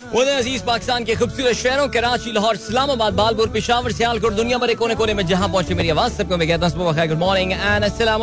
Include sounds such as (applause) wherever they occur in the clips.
अज़ीज़ पाकिस्तान के खूबसूरत शहरों, कराची, लाहौर, इस्लामाबाद, बालपुर, पिशावर, सियालकोट, दुनिया भर कोने कोने में जहाँ पहुँचे मेरी आवाज़, सबको मैं कहता हूँ गुड मॉर्निंग एंड अस्सलाम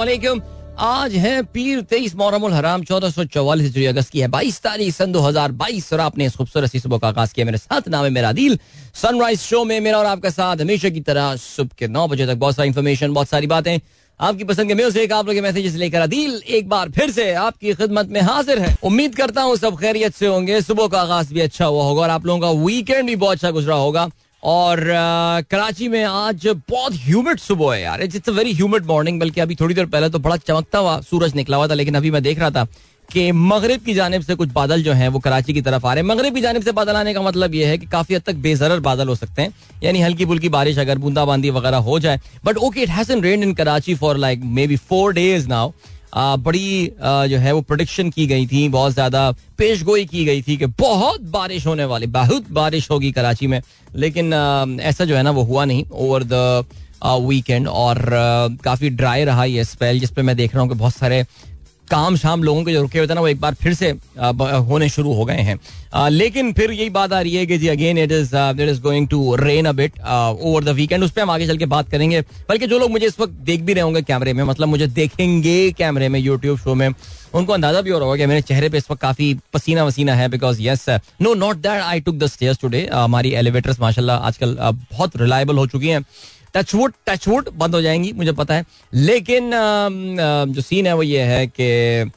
आज है पीर तेईस मोहरम हराम, चौदह सौ चौवालीस हिजरी अगस्त की है, बाईस तारीख, सन दो हज़ार बाईस, और आपने इस खूबसूरत सी सुबह का आगाज़ किया। मेरे साथ नाम है मेरा दिल सनराइज शो में मेरा और आपका साथ हमेशा की तरह, सुबह के नौ बजे तक बहुत सारी इन्फॉर्मेशन बहुत सारी बातें। आपकी पसंद के म्यूज़िक आप लोग मैसेजेस लेकर अदील एक बार फिर से आपकी खिदमत में हाजिर है। उम्मीद करता हूँ सब खैरियत से होंगे। सुबह का आगाज़ भी अच्छा हुआ होगा और आप लोगों का वीकेंड भी बहुत अच्छा गुजरा होगा। और आ, कराची में आज बहुत ह्यूमिड सुबह है यार। It's a very humid morning बल्कि अभी थोड़ी देर पहले तो बड़ा चमकता हुआ सूरज निकला हुआ था लेकिन अभी मैं देख रहा था कि मगरब की जानब से कुछ बादल जो हैं वो कराची की तरफ़ आ रहे हैं। मगरब की जानब से बादल आने का मतलब ये है कि काफ़ी हद तक बेजर बादल हो सकते हैं। यानी हल्की फुल्की बारिश अगर बूंदाबांदी वगैरह हो जाए। But okay it hasn't rain in Karachi for like maybe four days now बड़ी जो है वो प्रोडिक्शन की गई थी, बहुत ज़्यादा पेश गोई की गई थी कि बहुत बारिश होने वाली, बहुत बारिश होगी कराची में। लेकिन ऐसा जो है ना वो हुआ नहीं ओवर द वीकेंड और काफ़ी ड्राई रहा ये स्पेल जिसपे मैं देख रहा हूँ कि बहुत सारे काम शाम लोगों के जो रुके हुए थे ना, वो एक बार फिर से होने शुरू हो गए हैं। लेकिन फिर यही बात आ रही है कि जी again it is it is going to rain a bit over the weekend उस पर हम आगे चल के बात करेंगे। बल्कि जो लोग मुझे इस वक्त देख भी रहे होंगे कैमरे में मतलब मुझे देखेंगे कैमरे में यूट्यूब शो में, उनको अंदाज़ा भी हो रहा होगा कि मेरे चेहरे पे इस वक्त काफ़ी पसीना वसीना है because yes no not that I took the stairs today हमारी एलिवेटर्स माशाल्लाह आजकल बहुत रिलायबल हो चुकी हैं। टचवुड टचवुड बंद हो जाएँगी, मुझे पता है। लेकिन जो सीन है वो ये है कि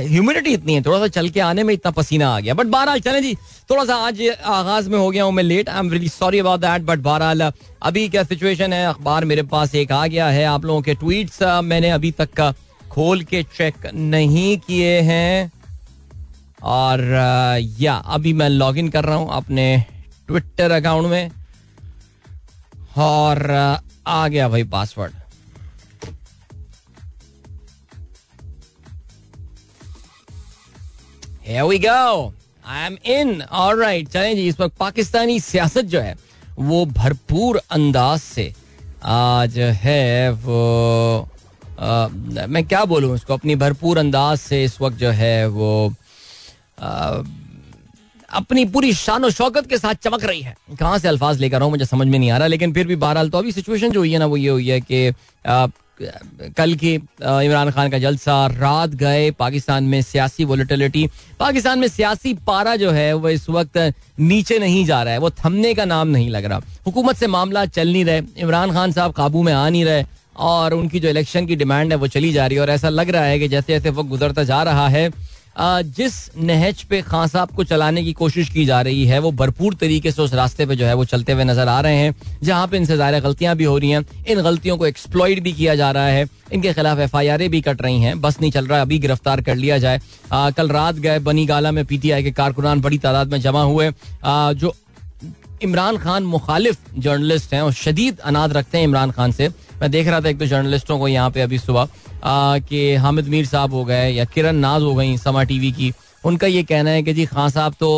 ह्यूमिडिटी इतनी है, थोड़ा सा चल के आने में इतना पसीना आ गया। बट बहरहाल, चले जी, थोड़ा सा आज आगाज़ में हो गया हूँ मैं late I am really sorry about that but बहरहाल, अभी क्या सिचुएशन है? अखबार मेरे पास एक आ गया है। आप लोगों के ट्वीट्स मैंने अभी तक का खोल के चेक नहीं किए हैं। और या, अभी मैं लॉग इन कर रहा हूँ अपने ट्विटर अकाउंट में। और आ गया भाई password Here we go. I am in. All right. चलें जी इस वक्त पाकिस्तानी सियासत जो है वो भरपूर अंदाज से आज है वो आ, मैं क्या बोलूँ उसको अपनी भरपूर अंदाज से इस वक्त जो है वो आ, अपनी पूरी शान शौकत के साथ चमक रही है। कहाँ से अल्फाज लेकर आऊँ, मुझे समझ में नहीं आ रहा, लेकिन फिर भी बहरहाल तो अभी सिचुएशन जो हुई है ना, वो ये हुई है कि कल की इमरान खान का जलसा, रात गए पाकिस्तान में सियासी वोलेटिलिटी पाकिस्तान में सियासी पारा जो है, वो इस वक्त नीचे नहीं जा रहा है, वो थमने का नाम नहीं लग रहा। हुकूमत से मामला चल नहीं रहे, इमरान खान साहब काबू में आ नहीं रहे, और उनकी जो इलेक्शन की डिमांड है, वो चली जा रही है, और ऐसा लग रहा है कि जैसे जैसे वक्त गुजरता जा रहा है जिस नहज पे खान साहब को चलाने की कोशिश की जा रही है वो भरपूर तरीके से उस रास्ते पे जो है वो चलते हुए नज़र आ रहे हैं जहाँ पे इनसे ज़्यादा गलतियाँ भी हो रही हैं। इन गलतियों को एक्सप्लॉइड भी किया जा रहा है। इनके खिलाफ एफ़ आई भी कट रही हैं। बस नहीं चल रहा अभी गिरफ़्तार कर लिया जाए। आ, कल रात गए बनी गाला में पीटीआई के कारकुनान बड़ी तादाद में जमा हुए। आ, जो इमरान खान मुखालिफ जर्नलिस्ट हैं और शदीद अनाद रखते हैं इमरान खान से। मैं देख रहा था एक दो जर्नलिस्टों को यहाँ पे अभी सुबह। कि हामिद मीर साहब हो गए या किरण नाज हो गई समा टीवी की। उनका ये कहना है कि जी खान साहब तो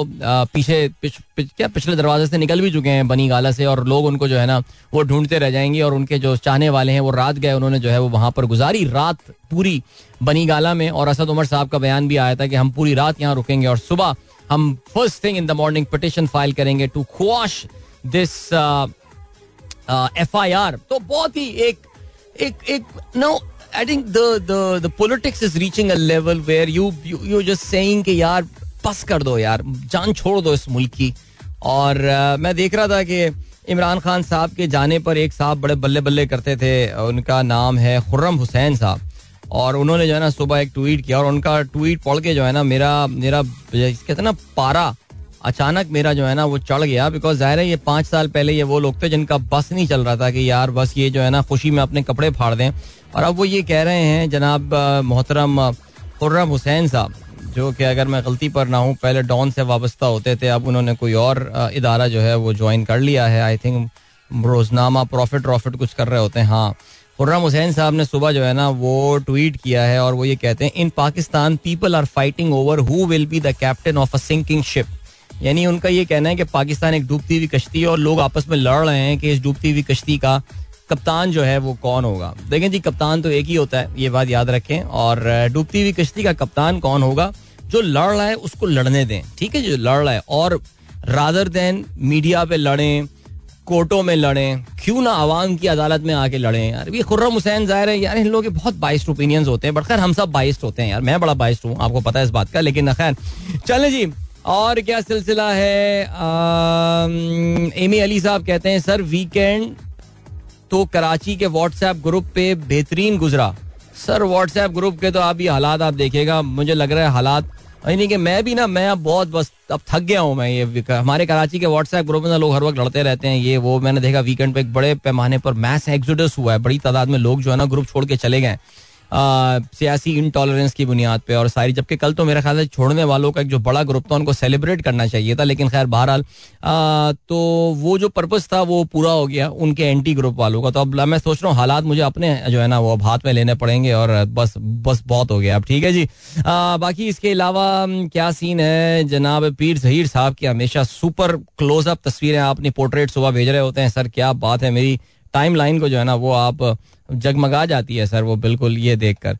पीछे पिछ, पिछ, क्या पिछले दरवाजे से निकल भी चुके हैं बनी गाला से और लोग उनको जो है ना वो ढूंढते रह जाएँगे और उनके जो चाहने वाले हैं वो रात गए उन्होंने जो है वो वहाँ पर गुजारी रात पूरी बनी गाला में और असद उमर साहब का बयान भी आया था कि हम पूरी रात यहाँ रुकेंगे और सुबह हम first thing in the morning petition file करेंगे to quash this F I R तो बहुत ही एक एक एक no I think the the politics is reaching a level where you you just saying कि यार पस कर दो यार जान छोड़ दो इस मुल्क की। और uh, मैं देख रहा था कि इमरान खान साहब के जाने पर एक साहब बड़े बल्ले बल्ले करते थे उनका नाम है खुर्रम हुसैन साहब। और उन्होंने जो है ना सुबह एक ट्वीट किया और उनका ट्वीट पढ़ के जो है ना मेरा मेरा कहते हैं ना पारा अचानक मेरा जो है ना वो चढ़ गया बिकॉज़ ज़ाहिर है ये पाँच साल पहले ये वो लोग थे जिनका बस नहीं चल रहा था कि यार बस ये जो है ना खुशी में अपने कपड़े फाड़ दें। और अब वो ये कह रहे हैं, जनाब मोहतरम खुर्रम हुसैन साहब, जो कि अगर मैं गलती पर ना हूँ, पहले डॉन से वाबस्ता होते थे, अब उन्होंने कोई और इदारा जो है वो ज्वाइन कर लिया है। I think Roznama profit profit कुछ कर रहे होते हैं हाँ। खुर्रम हुसैन साहब ने सुबह जो है ना, वो ट्वीट किया है और वो ये कहते हैं, in Pakistan people are fighting over who will be the captain of a sinking ship यानी उनका ये कहना है कि पाकिस्तान एक डूबती हुई कश्ती है और लोग आपस में लड़ रहे हैं कि इस डूबती हुई कश्ती का कप्तान जो है वो कौन होगा? देखें जी, कप्तान तो एक ही होता है, ये बात याद रखें। और डूबती हुई कश्ती का कप्तान कौन होगा? जो लड़ रहा है, उसको लड़ने दें, ठीक है जो? लड़ रहा है, और रादर देन मीडिया पे लड़ें, कोर्टों में लड़ें, क्यों ना आवाम की अदालत में आके लड़ें? यार, ये खुर्रम हुसैन ज़ाहिर है, यार, इन लोगों के बहुत बाइस्ड ओपिनियंस होते हैं, बट खैर, हम सब बाइस्ड होते हैं यार, मैं बड़ा बाइस्ड हूँ, आपको पता है इस बात का, लेकिन खैर, चलें जी, और क्या सिलसिला है? एमी अली साहब कहते हैं, सर वीकेंड तो कराची के व्हाट्सएप ग्रुप पे बेहतरीन गुजरा। सर व्हाट्सएप ग्रुप के तो आप ये हालात आप देखेगा मुझे लग रहा है हालात यानी कि मैं भी ना, मैं अब बहुत बस, अब थक गया हूँ मैं ये हमारे कराची के व्हाट्सएप ग्रुप में ना लोग हर वक्त लड़ते रहते हैं, ये, वो, मैंने देखा वीकेंड पे एक बड़े पैमाने पर मैस एक्सुडस हुआ है, बड़ी तादाद में लोग जो है ना ग्रुप छोड़ के चले गए सियासी इंटॉलरेंस की बुनियाद पे। और सारी जबकि कल तो मेरा ख्याल है छोड़ने वालों का एक जो बड़ा ग्रुप था उनको सेलिब्रेट करना चाहिए था लेकिन खैर बहरहाल तो वो जो पर्पज था वो पूरा हो गया उनके एंटी ग्रुप वालों का। तो अब मैं सोच रहा हूँ हालात मुझे अपने जो है ना वो अब हाथ में लेने पड़ेंगे और बस बस बहुत हो गया। अब ठीक है जी। आ, बाकी इसके अलावा क्या सीन है? जनाब पीर जहीर साहब की हमेशा सुपर क्लोजअप तस्वीरें आप अपनी पोर्ट्रेट सुबह भेज रहे होते हैं। सर क्या बात है मेरी। टाइम लाइन को जो है ना, वो आप जगमगा जाती है सर, वो बिल्कुल ये देखकर।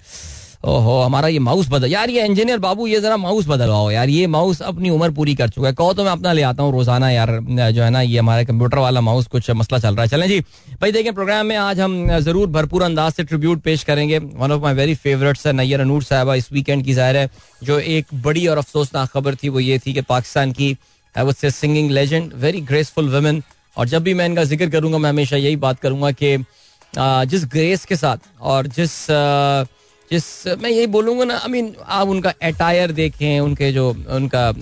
ओहो, हमारा ये माउस बदल, यार ये इंजीनियर बाबू, ये जरा माउस बदलवाओ यार, ये माउस अपनी उम्र पूरी कर चुका है। कहो तो मैं अपना ले आता हूँ, रोज़ाना यार जो है ना, ये हमारे कंप्यूटर वाला माउस कुछ मसला चल रहा है। चलें जी, भाई देखें प्रोग्राम में आज हम ज़रूर भरपूर अंदाज से ट्रिब्यूट पेश करेंगे। One of my very favourite sir, Nayyar Anoor साहबा, इस वीकेंड की ज़ाहिर है, जो एक बड़ी और अफसोसनाक खबर थी, वो ये थी कि पाकिस्तान की I would say singing legend very graceful women और जब भी मैं इनका ज़िक्र करूँगा, मैं हमेशा यही बात करूँगा कि जिस ग्रेस के साथ और जिस जिस, मैं यही बोलूँगा ना आई मीन आप उनका अटायर देखें, उनके जो, उनका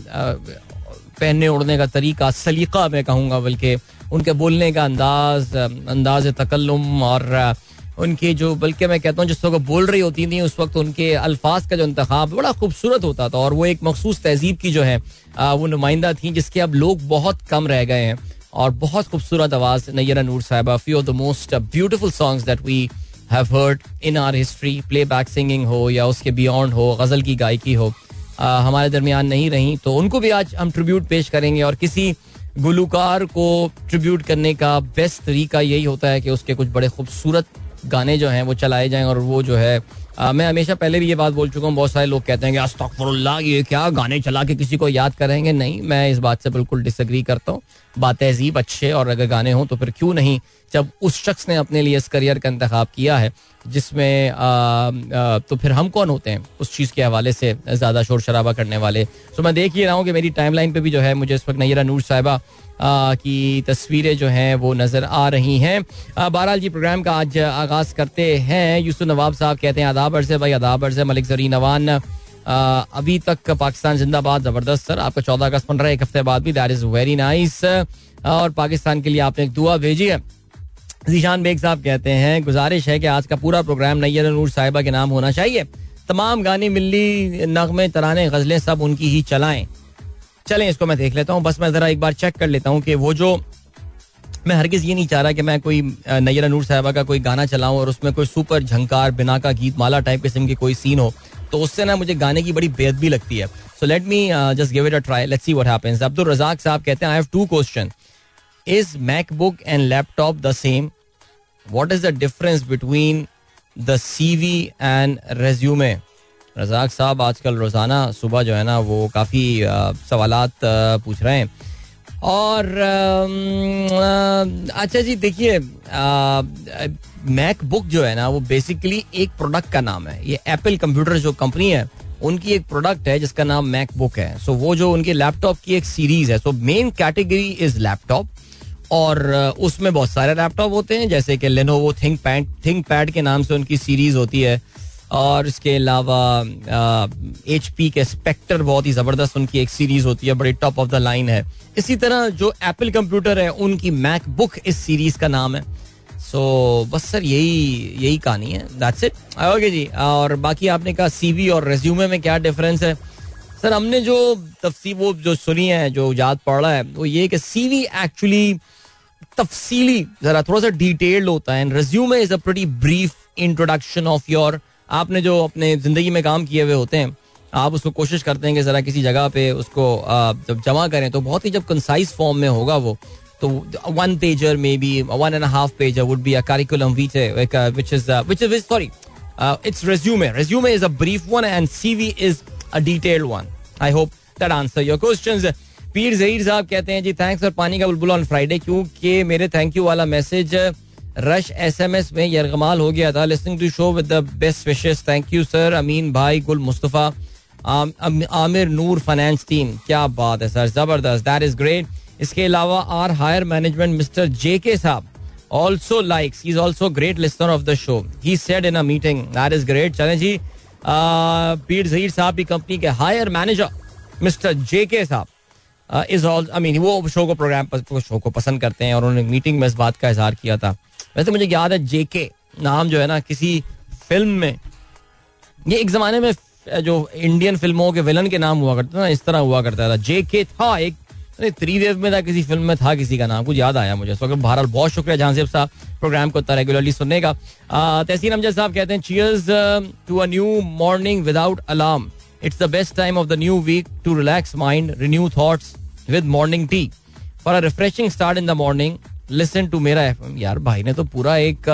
पहनने उड़ने का तरीका, सलीका मैं कहूँगा, बल्कि उनके बोलने का अंदाज अंदाज तकल्लुम और उनकी जो, बल्कि मैं कहता हूँ, जिस वक्त बोल रही होती थी, उस वक्त उनके अल्फाज का जो इंतखब बड़ा खूबसूरत होता था और वो एक मखसूस तहजीब की जो है वो नुमाइंदा थी, जिसके अब लोग बहुत कम रह गए हैं। और बहुत खूबसूरत आवाज़ नैरा नूर साहबा few of the most beautiful songs that we have heard in our history playback singing हो या उसके बियॉन्ड हो गज़ल की गायकी हो आ, हमारे दरमियान नहीं रही तो उनको भी आज हम ट्रिब्यूट पेश करेंगे और किसी गुलकार को ट्रिब्यूट करने का बेस्ट तरीका यही होता है कि उसके कुछ बड़े खूबसूरत गाने जो हैं वो चलाए जाएँ और वो जो है आ, मैं हमेशा पहले भी ये बात बोल चुका हूँ बहुत सारे लोग कहते हैं कि अस्तगफुरुल्लाह ये क्या गाने चला के किसी को याद करेंगे? नहीं मैं इस बात से बिल्कुल डिसग्री करता हूँ। बात तहजीब अच्छे और अगर गाने हों तो फिर क्यों नहीं? जब उस शख्स ने अपने लिए इस करियर का इंतखब किया है, जिसमें तो फिर हम कौन होते हैं उस चीज़ के हवाले से ज़्यादा शोर शराबा करने वाले? तो मैं देख ही रहा हूँ कि मेरी टाइम लाइन पर भी जो है मुझे इस वक्त नैरा नूर साहिबा की तस्वीरें जो हैं वो नज़र आ रही हैं। बहरहाल जी प्रोग्राम का आज आगाज़ करते हैं। यूसुफ नवाब साहब कहते हैं, आदाब अर्ज़ भाई, आदाब अर्ज़ मलिक जरी नवान अभी तक पाकिस्तान जिंदाबाद, ज़बरदस्त सर। आपका चौदह अगस्त बन रहा है, एक हफ़्ते बाद भी। दैट इज़ वेरी नाइस और पाकिस्तान के लिए आपने एक दुआ भेजी है। जीशान बेग साहब कहते हैं, गुजारिश है कि आज का पूरा प्रोग्राम नैयर नूर साहिबा के नाम होना चाहिए। तमाम गाने मिली नगमे, तराने, गजलें सब उनकी ही चलाएँ। चलें, इसको मैं देख लेता हूँ। बस मैं जरा एक बार चेक कर लेता हूँ कि वो जो मैं हरगिज ये नहीं चाह रहा कि मैं कोई नैयर नूर साहिबा का कोई गाना चलाऊं और उसमें कोई सुपर झंकार बिना का गीत माला टाइप किस्म की कोई सीन हो तो उससे ना मुझे गाने की बड़ी बेद भी लगती है। So let me just give it a try let's see what happens Abdul Razzaq साहब कहते हैं I have two question is MacBook and laptop the same what is the difference between the CV and resume Razzaq साहब आजकल रोज़ाना सुबह जो है ना वो काफ़ी सवाल uh, पूछ रहे हैं। और अच्छा जी देखिए मैकबुक जो है ना वो बेसिकली एक प्रोडक्ट का नाम है। ये एप्पल कंप्यूटर जो कंपनी है उनकी एक प्रोडक्ट है जिसका नाम मैकबुक है। सो so, वो जो उनके लैपटॉप की एक सीरीज़ है। So main category is laptop और उसमें बहुत सारे लैपटॉप होते हैं जैसे कि Lenovo ThinkPad ThinkPad के नाम से उनकी सीरीज़ होती है। और इसके अलावा एच पी के स्पेक्टर बहुत ही ज़बरदस्त उनकी एक सीरीज़ होती है, बड़ी टॉप ऑफ़ द लाइन है। इसी तरह जो एप्पल कंप्यूटर है, उनकी मैक बुक इस सीरीज़ का नाम है। सो बस सर, यही यही कहानी है। दैट्स इट ओके जी, और बाकी आपने कहा सीवी और रेज्यूमे में क्या डिफरेंस है? सर, हमने जो तफसी, वो जो सुनी है, जो याद पड़ रहा है, वो ये कि सीवी एक्चुअली तफसीली जरा थोड़ा सा डिटेल्ड होता है। And resume is a pretty brief introduction of your आपने जो अपने ज़िंदगी में काम किए हुए होते हैं, आप उसको कोशिश करते हैं कि जरा किसी जगह पे उसको जब जमा करें तो बहुत ही जब कंसाइज फॉर्म में होगा वो तो one pager maybe one and half pager would be a curriculum which is which is sorry it's resume resume is a brief one and CV is a detailed one I hope that answer your questions Pir Zaheer साहब कहते हैं, जी thanks और पानी का बुलबुल on Friday क्योंकि मेरे thank you वाला message rush S M S में यरगमाल हो गया था। Listening to show with the best wishes thank you sir Amin भाई गुल मुस्तफ़ा आमिर नूर फाइनेंस टीम क्या बात है सर ज़बरदस्त। दैट इज़ ग्रेट इसके अलावा our higher management mister J K साहब also likes he is also great listener of the show he said in a meeting that is great चले जी पीर जहीर साहब की कंपनी के higher manager mister J K साहब is all I mean वो show को programme show को पसंद करते हैं और उन्होंने मीटिंग में इस बात का इजहार किया था। वैसे मुझे याद है जेके नाम जो है ना किसी फ़िल्म में, ये एक जमाने में जो इंडियन फ़िल्मों के विलन के नाम हुआ करता था इस तरह हुआ करता था। जे के था एक त्रिदेव में था, किसी फ़िल्म में था किसी का नाम, कुछ याद आया मुझे। तो बहरहाल बहुत शुक्रिया जहाँ साहब प्रोग्राम को इतना रेगुलरली सुनने का। तहसीन अमजद साहब कहते हैं cheers to a new morning without alarm it's the best time of the new week to relax mind renew thoughts with morning tea for a refreshing start in the morning listen to Mera FM यार भाई ने तो पूरा एक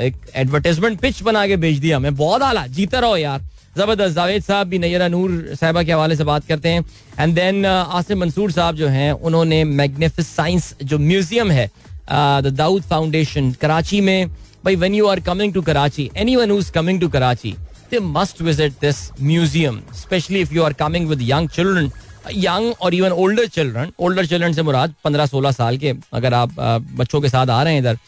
एक advertisement pitch बना के भेज दिया हमें। बहुत आला, जीता रहो यार। ज़बरदस्त, जावेद साहब भी नैरा नूर साहबा के हवाले से बात करते हैं। एंड देन आसिम मंसूर साहब जो हैं, उन्होंने मैग्निफिस साइंस जो म्यूज़ियम है द दाऊद फाउंडेशन कराची में, भाई when you are coming to Karachi anyone is coming to Karachi they must visit this museum specially if you are coming with young children young और even older children older children से मुराद पंद्रह सोलह साल के, अगर आप बच्चों के साथ आ रहे हैं इधर,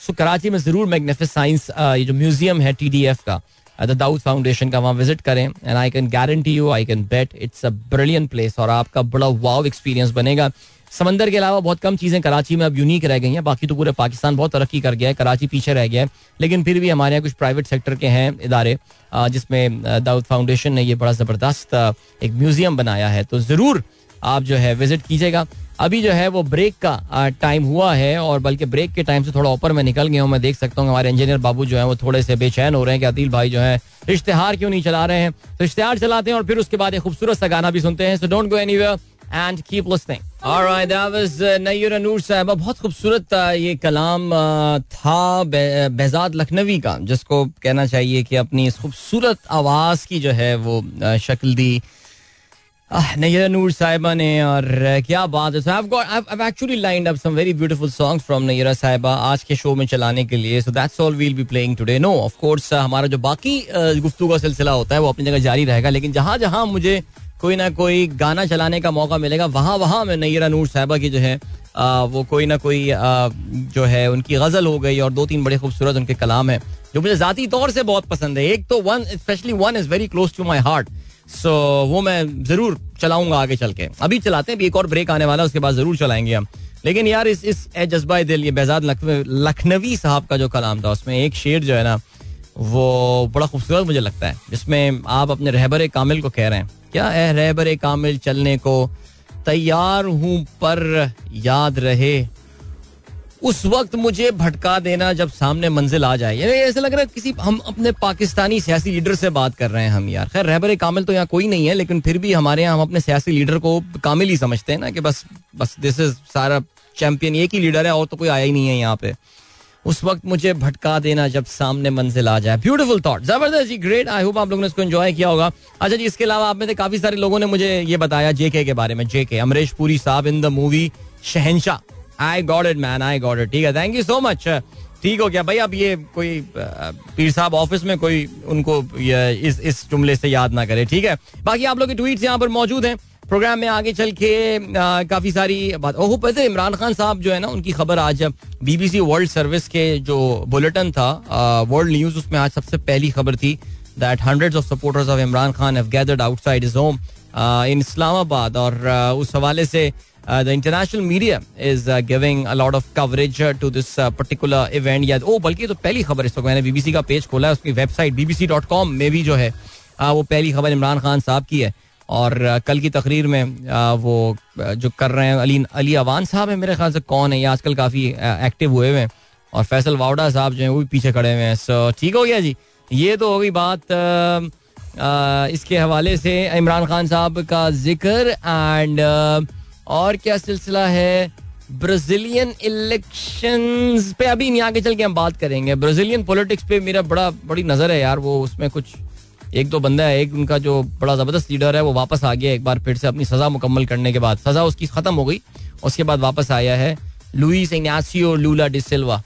सो कराची में ज़रूर मैग्नेफिस साइंस ये जो म्यूज़ियम है टी डी एफ़ का द दाउद फाउंडेशन का वहाँ विज़िट करें and I can guarantee you I can bet it's a brilliant place और आपका बड़ा वाव एक्सपीरियंस बनेगा। समंदर के अलावा बहुत कम चीज़ें कराची में अब यूनिक रह गई हैं। बाकी तो पूरे पाकिस्तान बहुत तरक्की कर गया है, कराची पीछे रह गया है। लेकिन फिर भी हमारे यहाँ कुछ प्राइवेट सेक्टर के हैं इदारे जिसमें दाऊद फाउंडेशन ने ये बड़ा ज़बरदस्त एक म्यूज़ियम बनाया है। तो ज़रूर आप जो है विज़िट कीजिएगा। अभी जो है वो ब्रेक का टाइम हुआ है और बल्कि ब्रेक के टाइम से थोड़ा ऊपर में निकल गया हूँ। मैं देख सकता हूँ हमारे इंजीनियर बाबू जो है वो थोड़े से बेचैन हो रहे हैं कि अतील भाई जो है इश्तेहार क्यों नहीं चला रहे हैं। तो इश्तेहार चलाते हैं और फिर उसके बाद एक खूबसूरत सा गाना भी सुनते हैं। So don't go anywhere and keep listening alright that was Nayyar Noor साहब बहुत खूबसूरत ये कलाम था बेजाद लखनवी का जिसको कहना चाहिए कि अपनी इस खूबसूरत आवाज़ की जो है वो शक्ल दी नैयर नूर साहिबा ने और क्या बात है so actually lined up some very beautiful songs from Nayyara साहिबा आज के शो में चलाने के लिए so that's all we'll be playing today no of course हमारा जो बाकी गुफ्तु का सिलसिला होता है, वो अपनी जगह जारी रहेगा, लेकिन जहाँ जहाँ मुझे कोई ना कोई गाना चलाने का मौका मिलेगा। वहाँ वहाँ में नैरा नूर साहबा की जो है आ, वो कोई ना कोई आ, जो है उनकी गज़ल हो गई और दो तीन बड़े खूबसूरत उनके कलाम है जो मुझे जाती तौर से बहुत पसंद है। एक तो one specially one is very close to my heart so वो मैं ज़रूर चलाऊँगा आगे चल के। अभी चलाते हैं एक और ब्रेक आने वाला है उसके बाद ज़रूर चलाएँगे हम। लेकिन यार इस इस जज्बा दिल ये बेजाद लखनवी साहब का जो कलाम था उसमें एक शेर जो है ना वो बड़ा खूबसूरत मुझे लगता है, जिसमें आप अपने रहबर कामिल को कह रहे हैं। क्या है रहबर कामिल चलने को? तैयार हूँ, पर याद रहे। उस वक्त मुझे भटका देना जब सामने मंजिल आ जाए। यानी ऐसा लग रहा है किसी, हम अपने पाकिस्तानी सियासी लीडर से बात कर रहे हैं हम यार। खैर, रहबर कामिल तो यहाँ कोई नहीं है, लेकिन फिर भी हमारे यहाँ हम अपने सियासी लीडर को कामिल ही समझते हैं ना कि बस बस दिस इज़ सारा चैंपियन एक ही लीडर है, और तो कोई आया ही नहीं है यहाँ पे। उस वक्त मुझे भटका देना जब सामने मंजिल आ जाए। ब्यूटीफुल थॉट ज़बरदस्त जी ग्रेट आई होप आप लोगों ने इसको एंजॉय किया होगा। अच्छा जी, इसके अलावा आप में से काफ़ी सारे लोगों ने मुझे ये बताया जेके के बारे में। जेके अमरीश पुरी साहब in the movie Shahenshah I got it man I got it ठीक है थैंक यू सो मच ठीक हो गया। भाई अब ये कोई पीर साहब ऑफ़िस में कोई उनको इस इस जुमले से याद ना करे। ठीक है। बाकी आप लोग के ट्वीट यहाँ पर मौजूद हैं। प्रोग्राम में आगे चल के काफ़ी सारी बात। ओहो पता इमरान खान साहब जो है ना, उनकी खबर आज बीबीसी वर्ल्ड सर्विस के जो बुलेटिन था वर्ल्ड न्यूज़, उसमें आज सबसे पहली खबर थी that hundreds of supporters of Imran Khan have gathered outside his home in Islamabad. और उस हवाले से the international media is giving a lot of coverage to this particular event या, ओ, बल्कि तो पहली खबर इस वक्त मैंने बीबीसी का पेज खोला है, उसकी वेबसाइट बीबीसी डॉट कॉम में भी जो है वो पहली खबर इमरान खान साहब की है। और कल की तकरीर में वो जो कर रहे हैं, अली अली अवान साहब हैं मेरे ख्याल से, कौन है? ये आजकल काफ़ी एक्टिव हुए हुए हैं। और फैसल वावडा साहब जो हैं, वो भी पीछे खड़े हुए हैं। सो ठीक हो गया जी? ये तो हो गई बात इसके हवाले से इमरान खान साहब का ज़िक्र एंड और क्या सिलसिला है? ब्राजीलियन इलेक्शंस पे अभी नहीं, आगे चल के हम बात करेंगे। ब्राजीलियन पॉलिटिक्स पे मेरा बड़ा, बड़ी नज़र है यार, वो उसमें कुछ एक दो बंदा है, एक उनका जो बड़ा ज़बरदस्त लीडर है, वो वापस आ गया एक बार फिर से अपनी सजा मुकम्मल करने के बाद। सजा उसकी खत्म हो गई, उसके बाद वापस आया है लुइस इग्नासियो लूला डिसिल्वा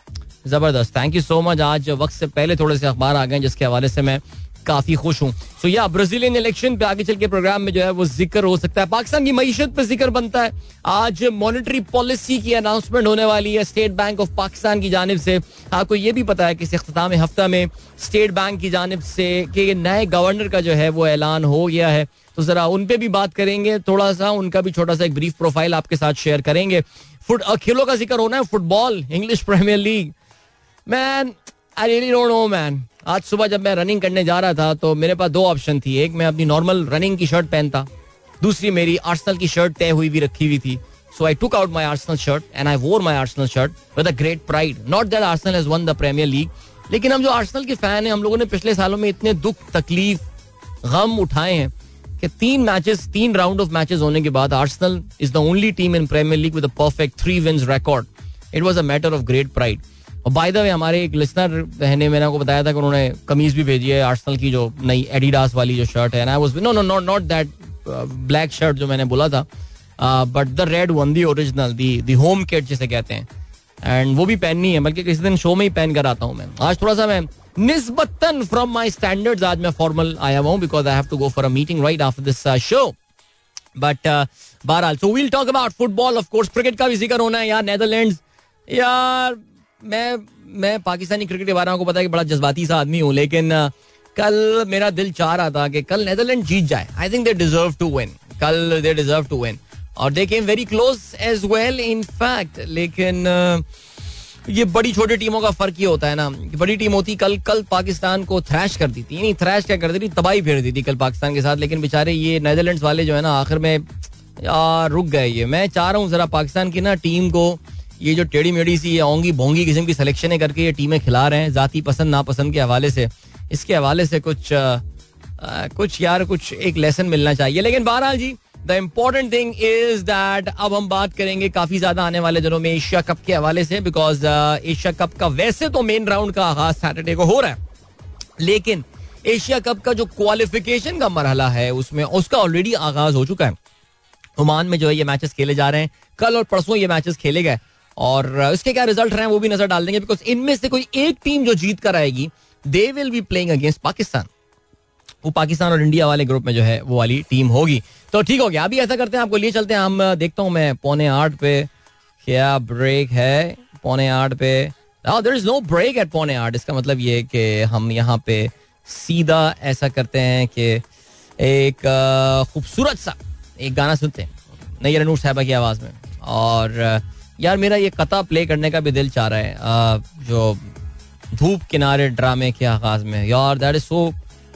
ज़बरदस्त। थैंक यू सो मच आज वक्त से पहले थोड़े से अखबार आ गए जिसके हवाले से मैं काफ़ी खुश हूँ। सो या ब्राजीलियन इलेक्शन पे आगे चल के प्रोग्राम में जो है वो ज़िक्र हो सकता है। पाकिस्तान की मीशत पे ज़िक्र बनता है। आज मॉनेटरी पॉलिसी की अनाउंसमेंट होने वाली है स्टेट बैंक ऑफ़ पाकिस्तान की जानब से। आपको ये भी पता है कि इस अख्ताम हफ़्ता में स्टेट बैंक की जानब से कि नए गवर्नर का जो है वो ऐलान हो गया है। तो जरा उन पे भी बात करेंगे। थोड़ा सा उनका भी छोटा सा एक ब्रीफ प्रोफ़ाइल आपके साथ शेयर करेंगे। फुट, खेलों का ज़िक्र होना है football English Premier League man I really don't know man आज सुबह जब मैं रनिंग करने जा रहा था तो मेरे पास दो ऑप्शन थी। एक, मैं अपनी नॉर्मल रनिंग की शर्ट पहनता। दूसरी, मेरी आर्सनल की शर्ट तय हुई भी, रखी हुई थी। So I took out my Arsenal shirt and I wore my Arsenal shirt with a great pride not that Arsenal has won the Premier League लेकिन हम जो आर्सनल के फ़ैन हैं, हम लोगों ने पिछले सालों में इतने दुख, तकलीफ़, गम उठाए हैं कि तीन मैचेस तीन राउंड ऑफ़ मैचेस होने के बाद Arsenal is the only team in Premier League with perfect three wins record it was a matter of great pride और बाय द वे हमारे एक लिसनर बहने मैंने आपको बताया था कि उन्होंने कमीज भी भेजी है आर्सनल की जो नई एडिडास वाली जो शर्ट है was no no not not that black shirt जो मैंने बोला था but the red one the original the the home kit जिसे कहते हैं। एंड वो भी पहननी है, बल्कि किसी दिन शो में ही पहन कर आता हूँ मैं। आज थोड़ा सा मैं निस्बतन फ्रॉम माई स्टैंडर्ड्स आज मैं फॉर्मल आया हुआ हूँ because I have to go for a meeting right after this show but बहरहाल so we'll talk about football of course cricket का भी ज़िक्र होना है यार नेदरलैंड्स यार मैं मैं पाकिस्तानी क्रिकेट के बारे में पता है कि बड़ा जज्बाती सा आदमी हूँ, लेकिन कल मेरा दिल चाह रहा था कि कल नेदरलैंड जीत जाए। I think they deserve to win कल दे डिजर्व टू विन और they came very close as well in fact लेकिन ये बड़ी छोटी टीमों का फ़र्क ये होता है ना, कि बड़ी टीम होती कल कल पाकिस्तान को थ्रैश कर दी थी। नहीं थ्रैश क्या कर दी थी तबाही फेर दी थी कल पाकिस्तान के साथ, लेकिन बेचारे ये नेदरलैंड वाले जो है ना, आखिर में, यार, रुक गए ये। मैं चाह रहा हूँ जरा पाकिस्तान की ना टीम को ये जो टेढ़ी मेढ़ी सी ये ओंगी भोंगी किस्म की सिलेक्शन करके ये टीमें खिला रहे हैं जाती पसंद नापसंद के हवाले से। इसके हवाले से कुछ आ, कुछ यार कुछ एक लेसन मिलना चाहिए। लेकिन बहरहाल जी the important thing is that अब हम बात करेंगे काफ़ी ज़्यादा आने वाले दिनों में एशिया कप के हवाले से बिकॉज़ एशिया कप का वैसे तो मेन राउंड का आगाज़ सैटरडे को हो रहा है। लेकिन एशिया कप का जो क्वालिफिकेशन का मरहला है उसमें उसका ऑलरेडी आगाज़ हो चुका है। ओमान में जो है ये मैचेस खेले जा रहे हैं। कल और परसों ये मैचेस खेले गए। और इसके क्या रिज़ल्ट रहे वो भी नज़र डाल देंगे बिकॉज़ इनमें से कोई एक टीम जो जीत कर आएगी they will be playing against Pakistan. वो पाकिस्तान और इंडिया वाले ग्रुप में जो है, वो वाली टीम होगी। तो ठीक हो गया, अभी ऐसा करते हैं, आपको लिए चलते हैं, हम देखता हूँ मैं पौने आठ पे, क्या ब्रेक है? पौने आठ पे। There is no break at पौने आठ, इसका मतलब ये कि हम यहाँ पे सीधा ऐसा करते हैं कि एक खूबसूरत सा, एक गाना सुनते हैं। नई नूर साहबा की आवाज़ में। और यार मेरा ये कता प्ले करने का भी दिल चाह रहा है। जो धूप किनारे ड्रामे के आगाज़ में। यार that is so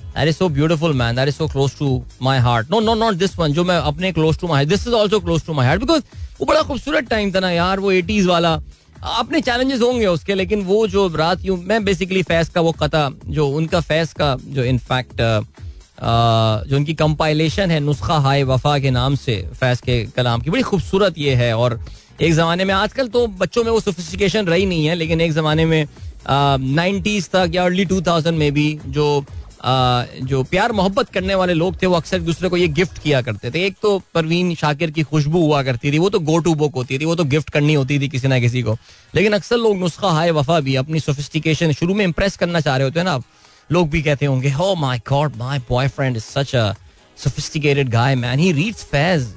that is so beautiful man that is so close to my heart no no not this one जो मैं अपने close to my this is also close to my heart because वो बड़ा खूबसूरत time था ना यार, वो एटीज वाला। अपने चैलेंजेस होंगे उसके, लेकिन वो जो रात यूँ, मैं बेसिकली फैस का वो कता जो उनका फैस का, जो इनफैक्ट जो उनकी कंपाइलेशन है नुस्खा हाय वफा के नाम से फैस के कलाम की, बड़ी खूबसूरत ये है। और एक जमाने में आजकल तो बच्चों में वो सोफिस्टिकेशन रही नहीं है लेकिन एक जमाने में नाइन्टीज तक या अर्ली टू थाउज़ेंड में भी जो आ, जो प्यार मोहब्बत करने वाले लोग थे वो अक्सर दूसरे को ये गिफ्ट किया करते थे। एक तो परवीन शाकिर की खुशबू हुआ करती थी वो तो गो टू बुक होती थी वो तो गिफ्ट करनी होती थी किसी ना किसी को। लेकिन अक्सर लोग नुस्खा हाय वफा भी अपनी सोफिस्टिकेशन शुरू में इंप्रेस करना चाह रहे होते हैं ना लोग भी कहते होंगे हो my god my boyfriend is such a sophisticated guy man he reads Faiz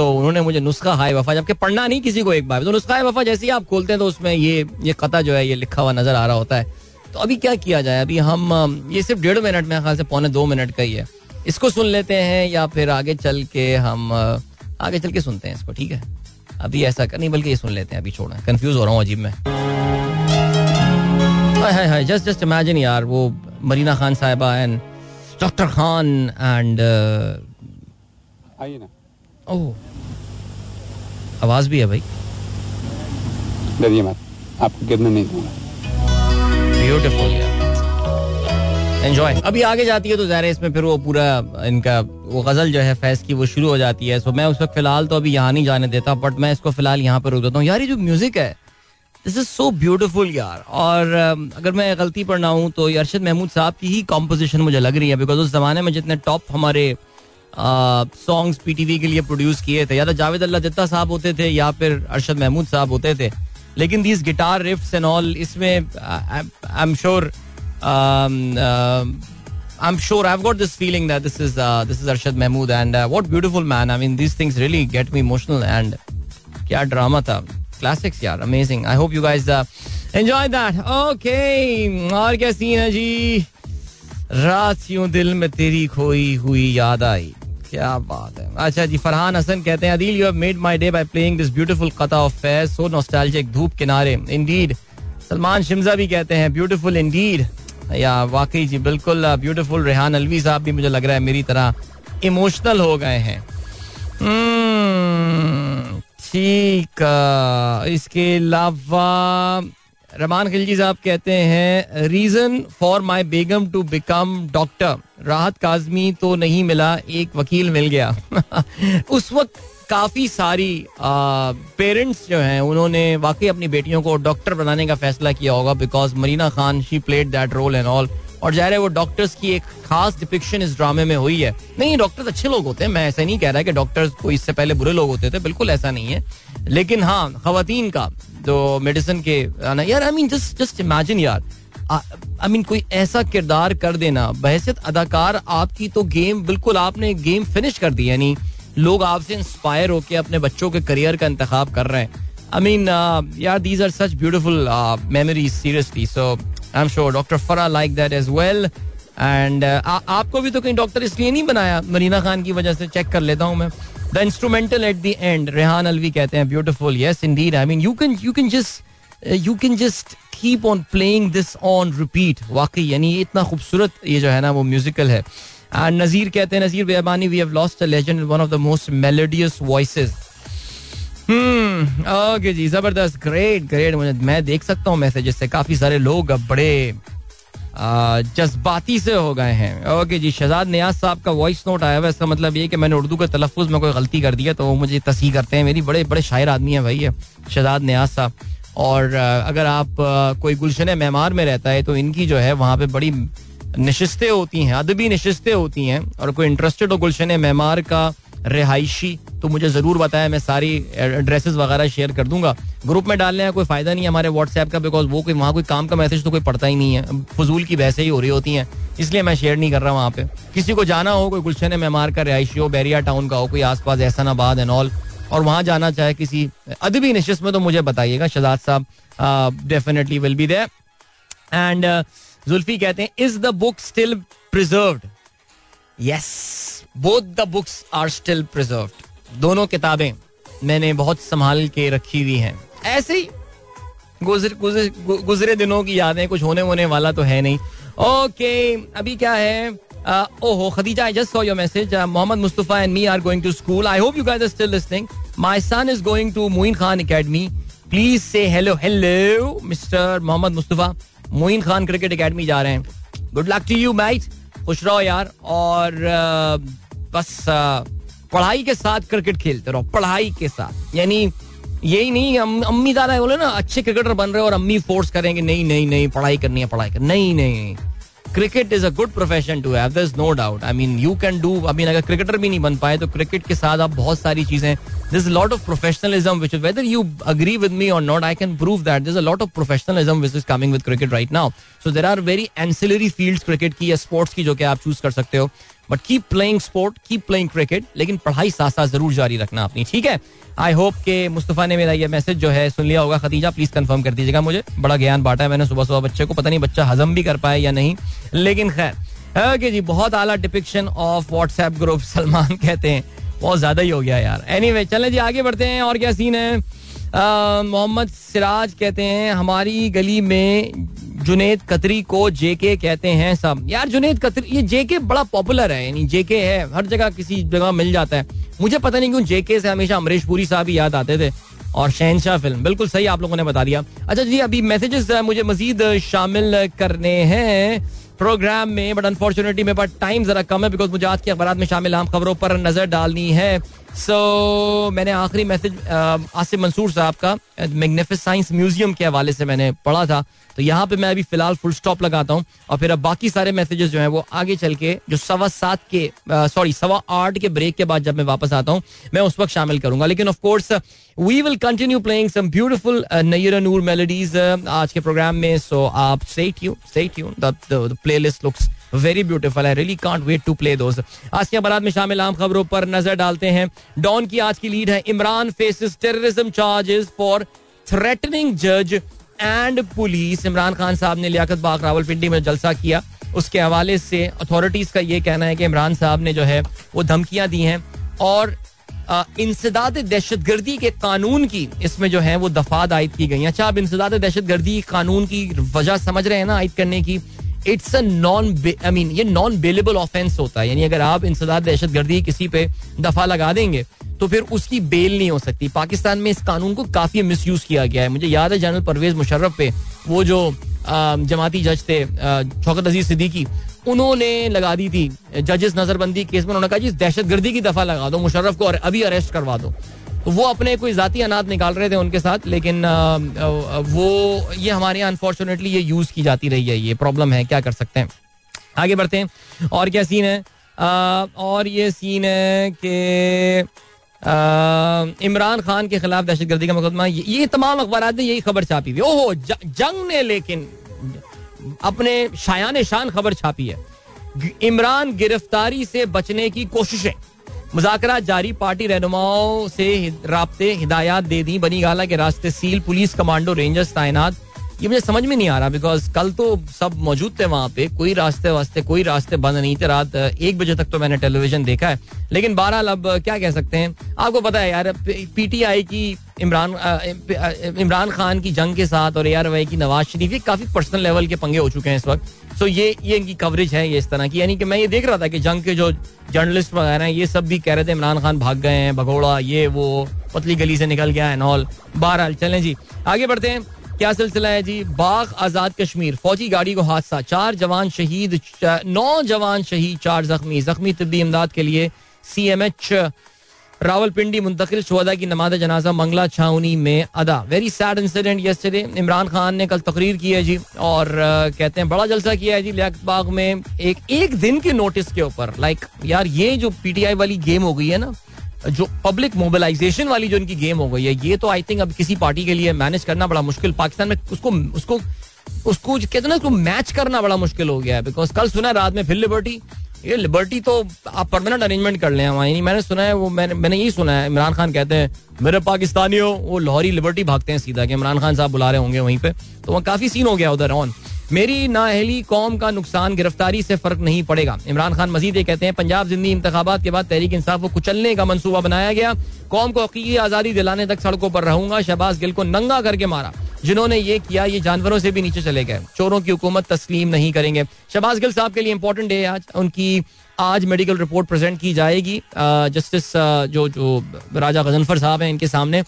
तो उन्होंने मुझे नुस्खा हाय वफा जबकि पढ़ना नहीं किसी को एक बार। तो नुस्खा हाय वफा जैसे ही आप खोलते हैं तो उसमें ये ये कता जो है ये लिखा हुआ नज़र आ रहा होता है। तो अभी क्या किया जाए? अभी हम ये सिर्फ़ डेढ़ मिनट में ख्याल से पौने दो मिनट का ही है। इसको सुन लेते हैं या फिर आगे चल के हम आगे चल के सुनते हैं इसको ठीक है? अभी ऐसा कर नहीं बल्कि ये सुन लेते हैं अभी छोड़ा कंफ्यूज हो रहा हूँ अजीब में। हाय हाय जस्ट जस्ट इमेजिन यार वो मरीना खान साहिबा एंड डॉक्टर खान एंड आइए ना। ओह। आवाज़ भी है भाई। डरिए मत। आपको गिरने नहीं दूँगा। ब्यूटीफुल एंजॉय अभी आगे जाती है तो ज़ाहिर है इसमें फिर वो पूरा इनका वो गज़ल जो है फैज की वो शुरू हो जाती है। सो मैं उस वक्त फ़िलहाल तो अभी यहाँ नहीं जाने देता बट मैं इसको फ़िलहाल यहाँ पर रोक देता हूँ। यार ये जो म्यूज़िक है दिस इज़ सो ब्यूटिफुल यार। और अगर मैं गलती पर ना हूँ तो अरशद महमूद साहब की ही कॉम्पोजिशन मुझे लग रही है बिकॉज़ उस जमाने में जितने टॉप हमारे सॉन्ग्स पीटीवी के लिए प्रोड्यूस किए थे। या तो जावेद अल्लाह जत्ता साहब होते थे या फिर अरशद महमूद साहब होते थे। लेकिन these guitar riffs and all इसमें I am sure I'm sure I've got this feeling that this is uh, this is Arshad Mahmood and uh, what beautiful man. I mean these things really get me emotional and क्या drama था। Classics यार amazing I hope you guys enjoy that okay और क्या scene है जी? रात यूँ दिल में तेरी खोई हुई याद आई। क्या बात है। अच्छा जी फरहान हसन कहते हैं Adeel you have made my day by playing this beautiful कथा of fair so nostalgic Dhoop Kinare. Indeed Salman शिमजा भी कहते हैं ब्यूटीफुल इंडीड या वाकई जी बिल्कुल ब्यूटीफुल रेहान अलवी साहब भी मुझे लग रहा है मेरी तरह इमोशनल हो गए हैं। हम्म, ठीक इसके अलावा रमान खिलजी साहब कहते हैं reason for my Begum to become doctor Rahat Kazmi तो नहीं मिला, एक वकील मिल गया। (laughs) उस वक्त काफ़ी सारी पेरेंट्स जो हैं, उन्होंने वाकई अपनी बेटियों को डॉक्टर बनाने का फैसला किया होगा because Marina Khan she played that role and all और ज़ाहिर है वो डॉक्टर्स की एक खास डिपिक्शन इस ड्रामे में हुई है। नहीं डॉक्टर्स अच्छे लोग होते हैं, मैं ऐसा नहीं कह रहा कि डॉक्टर्स को इससे पहले बुरे लोग होते थे, बिल्कुल ऐसा नहीं है। लेकिन हाँ खातन का, जो मेडिसिन के यार I mean just just imagine यार आई मीन कोई ऐसा किरदार कर देना बहसियत अदाकार आपकी तो गेम बिल्कुल आपने गेम फिनिश कर दी, यानी लोग आपसे इंस्पायर होकर अपने बच्चों के करियर का इंतखाब कर रहे हैं। आई मीन यार these are such beautiful memories seriously so I am sure doctor Farah like that as well and आपको भी तो कहीं डॉक्टर इसलिए नहीं बनाया? मरीना खान की वजह से चेक कर लेता हूँ मैं। The instrumental at the end Rehan Alvi कहते हैं beautiful yes indeed I mean you can you can just you can just keep on playing this on repeat वाकई, यानी इतना खूबसूरत ये जो है ना, वो म्यूजिकल है। नजीर कहते हैं Nazir Bebani we have lost a legend one of the most melodious voices okay जी, ज़बरदस्त ग्रेट ग्रेट मुझे, मैं देख सकता हूँ मैसेजेस से काफ़ी सारे लोग बड़े जज्बाती से हो गए हैं। ओके जी, शहजाद नियाज साहब का वॉइस नोट आया हुआ इसका मतलब ये कि मैंने उर्दू के तलफ़ में कोई गलती कर दिया तो वो मुझे तसी करते हैं। मेरी बड़े बड़े शायर आदमी है भाई है शहजाद नियाज साहब। और अगर आप कोई गुलशन मेहमार में रहता है तो इनकी जो है, वहाँ पे बड़ी नशस्तें होती हैं, अदबी नशस्तें होती हैं। और कोई इंटरेस्टेड हो गुलशन मेमार का रिहायशी तो मुझे ज़रूर बताया मैं सारी एड्रेसेस वगैरह शेयर कर दूँगा। ग्रुप में डालने का कोई फ़ायदा नहीं है हमारे व्हाट्सएप का बिकॉज़ वो कोई वहाँ कोई काम का मैसेज तो कोई पड़ता ही नहीं है। फजूल की वैसे ही हो रही होती हैं। इसलिए मैं शेयर नहीं कर रहा वहाँ पे। किसी को जाना हो, कोई गुलशन मेमार का रिहायशी हो, बैरिया टाउन का हो, कोई आस पास एहसानाबाद एंड ऑल और वहाँ जाना चाहे किसी अदबी नशस्त में तो मुझे बताइएगा। शहजाद साहब definitely will be there and Zulfi कहते हैं is the book still preserve yes both the books are still preserve दोनों किताबें मैंने बहुत संभाल के रखी हुई हैं। ऐसे ही गुजर, गुजर, दिनों की यादें कुछ होने होने वाला तो है नहीं। ओके अभी क्या है? ओहो Khadija I just saw your message Mohammad Mustafa and me are going to school I hope you guys are still listening my son is going to Moin Khan Academy please से hello hello mister Mohammad Mustafa Moin Khan Cricket Academy जा रहे हैं। Good luck to you मैच खुश रहो यार और बस पढ़ाई के साथ क्रिकेट खेलते रहो पढ़ाई के साथ। यानी यही नहीं अम, अम्मी दादा बोले ना अच्छे क्रिकेटर बन रहे हो और अम्मी फोर्स करेंगे नहीं नहीं नहीं पढ़ाई करनी है पढ़ाई कर नहीं नहीं। Cricket is a good profession to have this no doubt I mean you can do I mean अगर क्रिकेटर भी नहीं बन पाए तो क्रिकेट के साथ आप बहुत सारी चीज़ें this lot of professionalism which whether you agree with me और not I can prove that this a lot of professionalism which is coming with cricket right now so there are very ancillary field cricket की या sports की जो कि आप choose कर सकते हो. But keep playing sport keep playing cricket लेकिन पढ़ाई साथ साथ ज़रूर जारी रखना अपनी, ठीक है? आई होप के मुस्तफ़ा ने मेरा ये मैसेज जो है सुन लिया होगा। खतीजा प्लीज़ कंफर्म कर दीजिएगा मुझे। बड़ा ज्ञान बांटा है मैंने सुबह सुबह बच्चे को। पता नहीं बच्चा हजम भी कर पाए या नहीं, लेकिन खैर। ओके जी, बहुत आला depiction of WhatsApp group Salman कहते हैं। बहुत ज़्यादा ही हो गया यार। एनी वे चले जी, आगे बढ़ते हैं। और क्या सीन है? मोहम्मद सिराज कहते हैं, हमारी गली में जुनेद कतरी को जेके कहते हैं सब। यार, जुनेद कतरी, ये जेके बड़ा पॉपुलर है, यानी जेके है, हर जगह किसी जगह मिल जाता है। मुझे पता नहीं क्यों जेके से हमेशा अमरीश पुरी साहब ही याद आते थे, और शहनशाह फ़िल्म। बिल्कुल सही आप लोगों ने बता दिया। अच्छा जी, अभी मैसेजेस मुझे मजीद शामिल करने हैं प्रोग्राम में बट अनफॉर्चुनेटली मेरे पास टाइम जरा कम है बिकॉज़ मुझे आज के अखबार में शामिल आम खबरों पर नज़र डालनी है। सो so, मैंने आखिरी मैसेज आसिफ मंसूर साहब का मैग्निफिस साइंस म्यूज़ियम के हवाले से मैंने पढ़ा था। तो यहाँ पे मैं अभी फ़िलहाल फुल स्टॉप लगाता हूँ। और फिर अब बाकी सारे मैसेजेस जो हैं वो आगे चल के जो सवा सात के सॉरी सवा आठ के ब्रेक के बाद जब मैं वापस आता हूँ मैं उस वक्त शामिल करूँगा। लेकिन of course we will continue playing some beautiful Nayyar Noor melodies आज के प्रोग्राम में। सो आप stay tune playlist looks very beautiful I really can't wait to play दोस्त आज के बारात में शामिल आम खबरों पर नज़र डालते हैं। डॉन की आज की लीड है Imran faces terrorism charges for threatening जज एंड पुलिस इमरान खान साहब ने लियाकत बाग रावलपिंडी में जलसा किया। उसके हवाले से अथॉरिटीज का ये कहना है कि इमरान साहब ने जो है, वो धमकियाँ दी हैं और इंसदाद दहशत गर्दी के कानून की इसमें जो है, वो दफात आयद की गई अच्छा आप इंसदाद दहशत गर्दी कानून की वजह समझ रहे हैं ना, आयद करने की? It's a non I mean ये नॉन बेलेबल ऑफेंस होता है। यानी अगर आप इंसदाद दहशत गर्दी किसी पे दफ़ा लगा देंगे तो फिर उसकी बेल नहीं हो सकती। पाकिस्तान में इस कानून को काफ़ी मिस यूज़ किया गया है। मुझे याद है जनरल परवेज मुशर्रफ पे, वो जो जमाती जज थे शौकत अज़ीज़ सिद्दीकी, उन्होंने लगा दी थी, जजेस नजरबंदी केस में। उन्होंने कहा जी दहशत गर्दी की दफ़ा लगा दो, मुशर्रफ को और अभी अरेस्ट करवा दो। वो अपने कोई जाती अनाथ निकाल रहे थे उनके साथ लेकिन वो ये हमारे यहाँ अनफॉर्चुनेटली ये यूज़ की जाती रही है ये प्रॉब्लम है क्या कर सकते हैं? आगे बढ़ते हैं और क्या सीन है? और ये सीन है कि इमरान खान के खिलाफ दहशत गर्दी का मुकदमा ये, ये तमाम अखबार ने यही खबर छापी हुई। ओहो जंग ने लेकिन अपने शायान शान खबर छापी है। इमरान गिरफ्तारी से बचने की कोशिशें। मुजाकरा जारी, पार्टी रहनुमाओं से रबते हिदायत दे दी। बनी गाला के रास्ते सील, पुलिस कमांडो रेंजर्स तैनात। ये मुझे समझ में नहीं आ रहा बिकॉज़ कल तो सब मौजूद थे वहाँ पे, कोई रास्ते वास्ते, कोई रास्ते बंद नहीं थे। रात एक बजे तक तो मैंने टेलीविज़न देखा है। लेकिन बहरहाल अब क्या कह सकते हैं? आपको पता है यार पीटीआई की इमरान इमरान खान की जंग के साथ और ए आर वाई की नवाज़ शरीफ, ये काफ़ी पर्सनल लेवल के पंगे हो चुके हैं इस वक्त। सो ये ये इनकी कवरेज है ये इस तरह की। यानी कि मैं ये देख रहा था कि जंग के जो जर्नलिस्ट वगैरह हैं, ये सब भी कह रहे थे, इमरान खान भाग गए हैं, भगोड़ा, ये, वो, पतली गली से निकल गया है नॉल बहरहाल, चलें जी। आगे बढ़ते हैं। क्या सिलसिला है जी? बाग आज़ाद कश्मीर, फौजी गाड़ी को हादसा, चार जवान शहीद नौ जवान शहीद, चार जख्मी। जख्मी तिब्बी इमदाद के लिए सी एम एच रावलपिंडी मुंतकिल शुहदा की नमाज़ जनाजा मंगला छावनी में अदा। Very sad incident yesterday Imran Khan ने कल तकरीर की है जी, और कहते हैं बड़ा जलसा किया है जी लियाकत बाग में। एक एक दिन के नोटिस के ऊपर लाइक यार ये जो पीटीआई वाली गेम हो गई है ना जो पब्लिक मोबिलाइजेशन वाली जो इनकी गेम हो गई है, ये तो आई थिंक अब किसी पार्टी के लिए मैनेज करना बड़ा मुश्किल। पाकिस्तान में उसको उसको उसको कहते ना, उसको मैच करना बड़ा मुश्किल हो गया है बिकॉज़ कल सुना रात में फिर लिबर्टी ये लिबर्टी तो आप परमानेंट अरेंजमेंट कर ले मैंने सुना है वो, मैंने मैंने यही सुना है। इमरान खान कहते हैं, मेरे पाकिस्तानी हो वो लाहौरी लिबर्टी भागते हैं सीधा, कि इमरान खान साहब बुला रहे होंगे वहीं पे। तो वहाँ काफ़ी सीन हो गया उधर ऑन मेरी नाअहली कौम का नुकसान, गिरफ्तारी से फ़र्क नहीं पड़ेगा। इमरान खान मजीद ये कहते हैं, पंजाब ज़िंदगी इंतबात के बाद तहरीक इंसाफ को कुचलने का मनसूबा बनाया गया। कौम को हकीकी आज़ादी दिलाने तक सड़कों पर रहूँगा, शहबाज गिल को नंगा करके मारा। जिन्होंने ये किया, ये जानवरों से भी नीचे चले गए। चोरों की हुकूमत तस्लीम नहीं करेंगे। शहबाज गिल साहब के लिए इंपॉर्टेंट डे आज। उनकी आज मेडिकल रिपोर्ट प्रेजेंट की जाएगी। जस्टिस जो जो राजा गजनफर साहब हैं इनके सामने।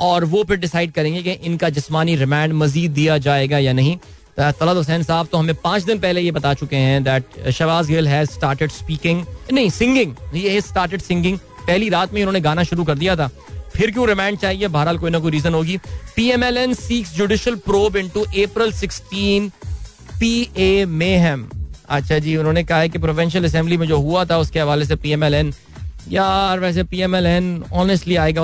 और वो फिर डिसाइड करेंगे कि इनका जिसमानी रिमांड मजीद दिया जाएगा या नहीं। तलत हुसैन साहब तो हमें पाँच दिन पहले ये बता चुके हैं that Shahbaz Gill has started speaking नहीं सिंगिंग ये स्टार्टेड सिंगिंग पहली रात में इन्होंने गाना शुरू कर दिया था। फिर क्यों रिमांड चाहिए? बहरहाल कोई ना कोई रीजन होगी। P M L N seeks judicial probe into April 16 PA mayhem अच्छा जी, उन्होंने कहा है कि प्रोवेंशियल असेंबली में जो हुआ था, उसके हवाले से पीएमएलएन यार, वैसे पीएमएलएन ऑनेस्टली आएगा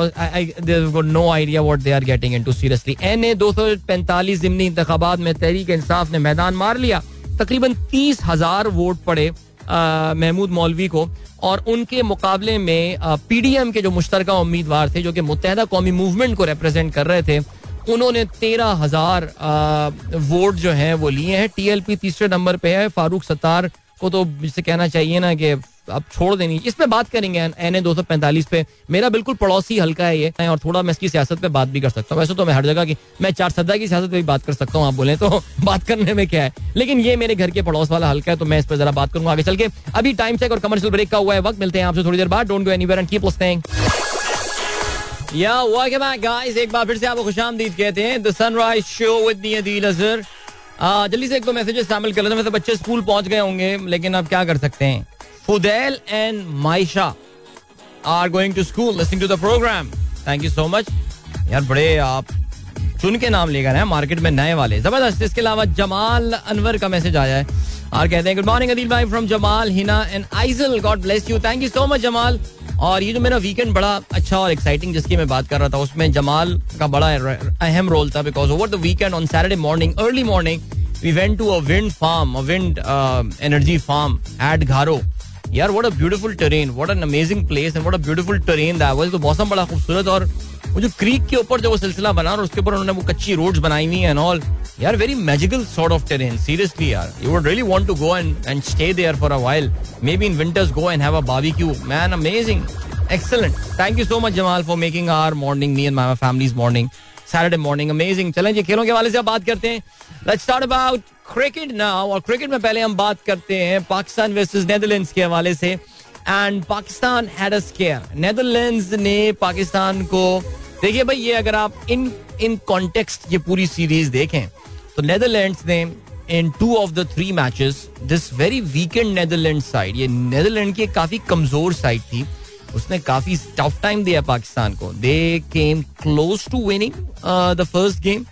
no idea what they are getting into seriously NA 245 जिमनी इंतबात में, तहरीक इंसाफ ने मैदान मार लिया। तकरीबन तीस हज़ार वोट पड़े महमूद मौलवी को, और उनके मुकाबले में पी डी एम के जो मुश्तर उम्मीदवार थे, जो कि मुतहदा कौमी मूवमेंट को रिप्रेजेंट कर रहे थे, उन्होंने तेरह हज़ार वोट जो हैं वो लिए हैं। टी एल पी तीसरे नंबर पे है। फारूक सत्तार को तो जिसे कहना चाहिए ना कि अब छोड़ देनी। इस पे बात करेंगे एन ए दो सौ पैंतालीस पे। मेरा बिल्कुल पड़ोसी हल्का है ये और थोड़ा मैं इसकी सियासत पे बात भी कर सकता हूँ। वैसे तो मैं हर जगह की, मैं चार सदा की सियासत पे भी बात कर सकता हूँ, आप बोले तो। (laughs) बात करने में क्या है? लेकिन ये मेरे घर के पड़ोस वाला हल्का है तो मैं इस पर जरा बात करूँगा आगे चल के। अभी टाइम चेक और कमर्शियल ब्रेक का हुआ है, वक्त मिलते हैं आपसे थोड़ी देर बाद। Don't go anywhere and keep listening yeah welcome back guys एक बार फिर से आपको खुशामदीद कहते हैं। The Sunrise Show with me Adeel Azhar जल्दी से एक दो मैसेजेस शामिल कर लेते हैं। बच्चे स्कूल पहुँच गए होंगे, लेकिन अब क्या कर सकते हैं? Fudail and Maisha are going to school listening to the program thank you so much यार, बड़े आप चुन के नाम लेकर हैं मार्केट में नए वाले। ज़बरदस्त, इसके अलावा जमाल अनवर का मैसेज आया है। और कहते हैं गुड मॉर्निंग अदिल भाई from Jamal, Hina and Aizal God bless you thank you so much Jamal. और ये जो मेरा वीकेंड बड़ा अच्छा और एक्साइटिंग जिसकी मैं बात कर रहा था, उसमें जमाल का बड़ा अहम रोल था because over the weekend on Saturday morning early morning we went to a wind farm a wind energy farm at Gharo यार what a beautiful terrain what an amazing place and what a beautiful terrain that was तो मौसम बड़ा खूबसूरत और वो जो creek के ऊपर जो वो सिलसिला बना और उसके ऊपर उन्होंने वो कच्ची रोड्स बनाई हुई एंड ऑल यार very magical sort of terrain seriously यार. You would really want to go and and stay there for a while maybe in winters go and have a barbecue man amazing excellent thank you so much Jamal for making our morning me and my families morning Saturday morning amazing चलें जी, खेलों के हवाले से बात करते हैं। Let's start about cricket now और क्रिकेट में पहले हम बात करते हैं पाकिस्तान वर्सेस नेदरलैंड्स के हवाले से। And Pakistan had a scare Netherlands ने पाकिस्तान को, देखिए भाई, ये अगर आप इन इन कॉन्टेक्स्ट ये पूरी सीरीज़ देखें तो नेदरलैंड्स ने in two of the three matches this very weekend Netherland side ये नेदरलैंड की काफ़ी कमज़ोर साइड थी, उसने काफ़ी टफ टाइम दिया पाकिस्तान को। They came close to winning the first game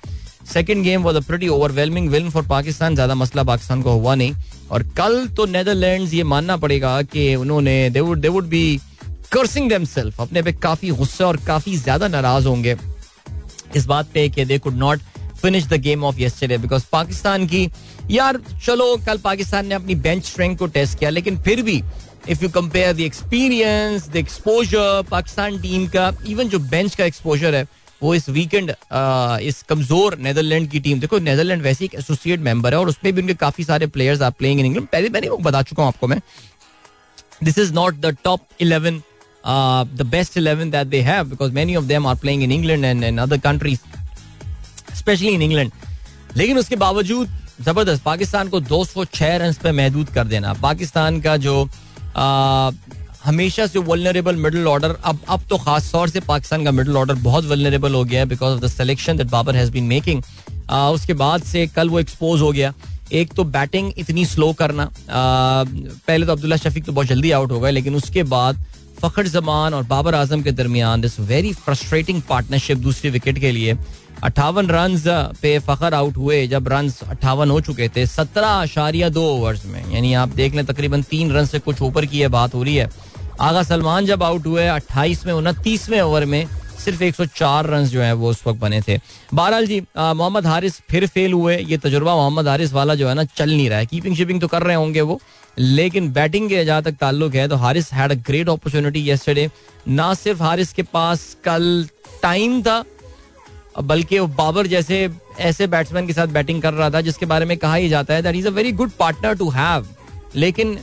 second game was a pretty overwhelming win for Pakistan ज़्यादा मसला पाकिस्तान को हुआ नहीं। और कल तो नेदरलैंड्स ये मानना पड़ेगा कि उन्होंने they would they would be cursing themselves अपने पे काफ़ी गुस्सा और काफ़ी ज़्यादा नाराज़ होंगे। इस बात पे कि they could not finish the game of yesterday because Pakistan की, यार चलो, कल पाकिस्तान ने अपनी बेंच स्ट्रेंथ को टेस्ट किया, लेकिन फिर भी if you compare the experience the exposure Pakistan team का इवन जो बेंच का एक्सपोजर है वो इस वीकेंड इस कमज़ोर नेदरलैंड की टीम देखो नेदरलैंड वैसे एक एसोसिएट मेंबर है और उसमें भी उनके काफ़ी सारे players are playing in England पहले मैंने वो बता चुका हूँ आपको मैं। This is not the top eleven the best eleven that they have because many of them are playing in England and in other countries specially in England लेकिन उसके बावजूद ज़बरदस्त, पाकिस्तान को 206 रन पे महदूद कर देना। पाकिस्तान का जो हमेशा से वलनरेबल मिडिल ऑर्डर अब अब तो खास तौर से पाकिस्तान का मिडल ऑर्डर बहुत वलनरेबल हो गया है because of the selection that Babar has been making उसके बाद से कल वो एक्सपोज हो गया। एक तो बैटिंग इतनी स्लो करना। आ, पहले तो अब्दुल्ला शफीक तो बहुत जल्दी आउट हो गए लेकिन उसके बाद फखर जमान और बाबर आज़म के दरमियान दिस वेरी फ्रस्ट्रेटिंग पार्टनरशिप दूसरी विकेट के लिए। अट्ठावन रन पे फखर आउट हुए जब रन अट्ठावन हो चुके थे। सत्रह आशारिया दो ओवर्स में। यानी आप देख लें तकरीबन तीन रन से कुछ ऊपर की है बात हो रही है। आगा सलमान जब आउट हुए अट्ठाईस में उनतीसवें ओवर में सिर्फ़ 104 रन जो है वो उस वक्त बने थे। बहरहाल जी मोहम्मद हारिस फिर फेल हुए। ये तजुर्बा मोहम्मद हारिस वाला जो है ना, चल नहीं रहा है। कीपिंग शिपिंग तो कर रहे होंगे वो, लेकिन बैटिंग के जहाँ तक ताल्लुक है तो Haris had a great opportunity yesterday ना सिर्फ़ हारिस के पास कल टाइम था, बल्कि वो बाबर जैसे, ऐसे बैट्समैन के साथ बैटिंग कर रहा था, जिसके बारे में कहा ही जाता है that is a very good partner to have लेकिन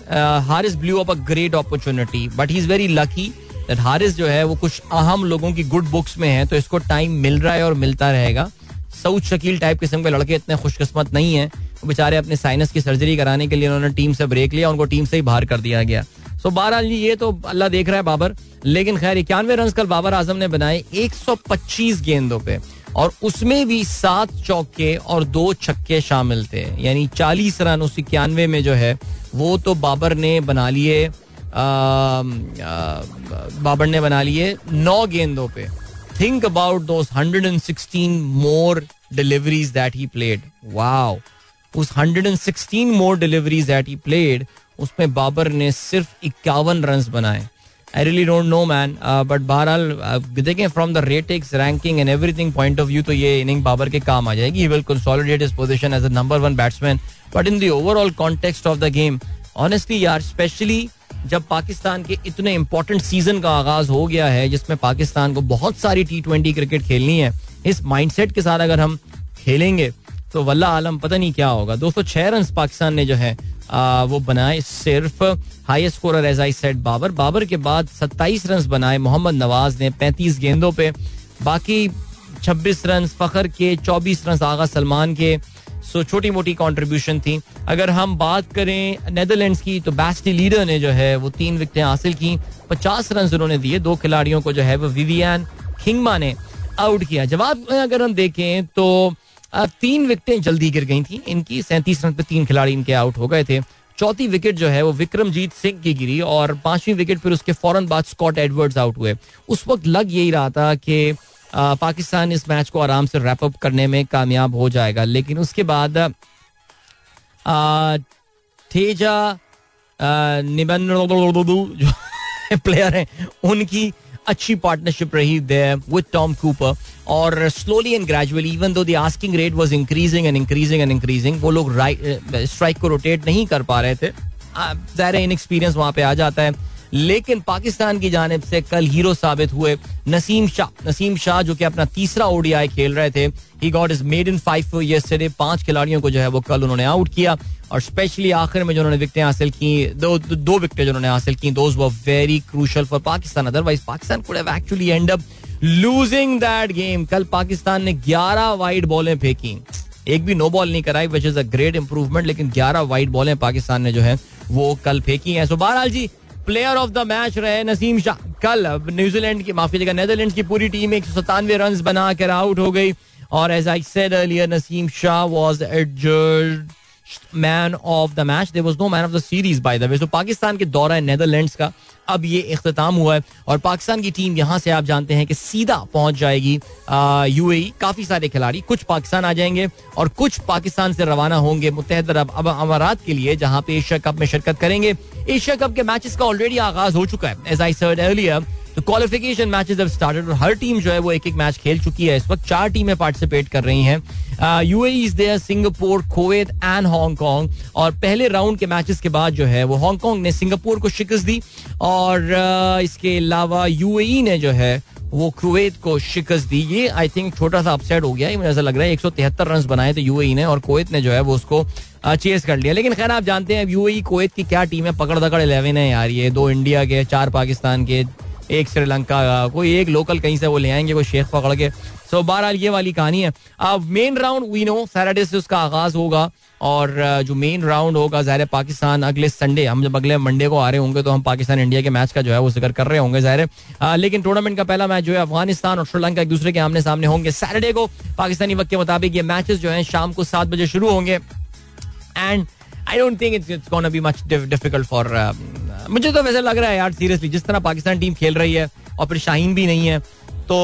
Haris blew up a great opportunity but he is very lucky that Haris जो है, वो कुछ अहम लोगों की गुड बुक्स में है तो इसको टाइम मिल रहा है और मिलता रहेगा। सऊद शकील टाइप किस्म के लड़के इतने खुशकस्मत नहीं है। बेचारे अपने साइनस की सर्जरी कराने के लिए उन्होंने टीम से ब्रेक लिया, उनको टीम से ही बाहर कर दिया गया। सो बहरहाल ये तो अल्लाह देख रहा है बाबर, लेकिन खैर इक्यानवे रन कल बाबर आज़म ने बनाए 125 गेंदों पे। और उसमें भी सात चौके और दो छक्के शामिल थे। यानी चालीस रन उस इक्यानवे में जो है, वो तो बाबर ने बना लिए बाबर ने बना लिए नौ गेंदों पे। थिंक अबाउट दो hundred and sixteen more deliveries that he played wow उस hundred and sixteen more deliveries that he played उसमें बाबर ने सिर्फ़ इक्यावन रन बनाए। I really don't know man but बहरहाल देखें from the metrics ranking and everything point of view तो ये इनिंग बाबर के काम आ जाएगी। Will consolidate his position as a number one batsman but in the overall context of the game honestly यार specially जब पाकिस्तान के इतने इंपॉर्टेंट सीज़न का आगाज़ हो गया है, जिसमें पाकिस्तान को बहुत सारी टी ट्वेंटी क्रिकेट खेलनी है, इस माइंडसेट के साथ अगर हम खेलेंगे तो वल्ला आलम पता नहीं क्या होगा। दोस्तों छह रन पाकिस्तान ने जो है वो बनाए सिर्फ़ highest scorer as I said Babar. Babar के बाद 27 रन बनाए मोहम्मद नवाज़ ने 35 गेंदों पे। बाकी 26 रन फखर के 24 रन आगा सलमान के। सो छोटी मोटी कंट्रीब्यूशन थी। अगर हम बात करें नेदरलैंड्स की तो बेस्टी लीडर ने जो है, वो तीन विकेटें हासिल की। 50 रन उन्होंने दिए। दो खिलाड़ियों को जो है, वो विवियन खिंगमा ने आउट किया। जवाब अगर हम देखें तो तीन विकेटें जल्दी गिर गई थी। इनकी सैंतीस रन पे तीन खिलाड़ी इनके आउट हो गए थे। चौथी विकेट जो है वो विक्रमजीत सिंह की गिरी और पांचवी विकेट फिर उसके फ़ौरन बाद स्कॉट एडवर्ड्स आउट हुए। उस वक्त लग यही रहा था कि पाकिस्तान इस मैच को आराम से रैप अप करने में कामयाब हो जाएगा। लेकिन उसके बाद थेजा जो (laughs) प्लेयर हैं, उनकी अच्छी पार्टनरशिप रही विद टॉम कूपर और slowly and gradually even though the asking rate was increasing and increasing and increasing वो लोग स्ट्राइक को रोटेट नहीं कर पा रहे थे। ज़ाहिर इन एक्सपीरियंस वहाँ पे आ जाता है। लेकिन पाकिस्तान की जानब से कल हीरो साबित हुए नसीम शाह। नसीम शाह जो कि अपना तीसरा ओडीआई खेल रहे थे he got his made in five yesterday पाँच खिलाड़ियों को जो है वो कल उन्होंने आउट किया। और स्पेशली आखिर में जो उन्होंने विकटें हासिल की, दो दो विकटें जो उन्होंने हासिल की those very crucial for Pakistan. Otherwise Pakistan could have actually end up losing that game कल पाकिस्तान ने 11 वाइड बॉलें फेंकी। एक भी नो बॉल नहीं कराई which is a great improvement लेकिन 11 वाइड बॉलें पाकिस्तान ने जो है, वो कल फेंकी हैं। सो बहरहाल जी प्लेयर ऑफ़ द मैच रहे नसीम शाह। कल न्यूजीलैंड की, माफ़ी जगह नेदरलैंड की पूरी टीम एक सौ सतानवे रन बनाकर आउट हो गई। और as I said earlier Naseem Shah was adjudged man of the match there was no man of the series by the way तो पाकिस्तान के दौरा नेदरलैंड्स का. अब ये अख्ताम हुआ है और पाकिस्तान की टीम यहाँ से आप जानते हैं कि सीधा पहुँच जाएगी यूएई काफ़ी सारे खिलाड़ी, कुछ पाकिस्तान आ जाएँगे और कुछ पाकिस्तान से रवाना होंगे मुतहद अरब। अमारात के लिए जहाँ पे एशिया कप में शिरकत करेंगे। एशिया कप के मैचेस का ऑलरेडी आगाज़ हो चुका है। As I said earlier qualification matches have started और हर टीम जो है वो एक एक मैच खेल चुकी है। इस वक्त चार टीमें पार्टिसिपेट कर रही हैं। UAE is there Singapore Kuwait and Hong Kong और पहले राउंड के मैचेस के बाद जो है वो हांगकांग ने सिंगापुर को शिकस्त दी और uh, इसके अलावा यूएई ने जो है वो कुवैत को शिकस्त दी। ये आई थिंक छोटा सा अपसेट हो गया मुझे ऐसा लग रहा है। एक सौ तिहत्तर रन बनाए थे यूएई ने और कुवैत ने जो है वो उसको चेस कर लिया। लेकिन खैर आप जानते हैं यूएई कुवैत की क्या टीम है? पकड़ दकड़ इलेवन है यार ये। दो इंडिया के चार पाकिस्तान के एक श्रीलंका का कोई एक लोकल कहीं से वो ले आएँगे कोई शेख पकड़ के। सो so, बहरहाल ये वाली कहानी है। अब main round we know Saturday से उसका आगाज़ होगा। और जो मेन राउंड होगा ज़ाहिर पाकिस्तान अगले संडे हम जब अगले मंडे को आ रहे होंगे तो हम पाकिस्तान इंडिया के मैच का जो है वो ज़िक्र कर रहे होंगे ज़ाहिर लेकिन टूर्नामेंट का पहला मैच जो है अफ़गानिस्तान और श्रीलंका एक दूसरे के आमने सामने होंगे। सैटरडे को पाकिस्तानी वक्त के मुताबिक ये मैचेस जो है शाम को सात बजे शुरू होंगे। And I don't think it's it's be much difficult for मुझे तो वैसे लग रहा है यार सीरियसली जिस तरह पाकिस्तान टीम खेल रही है और फिर शाहीन भी नहीं है तो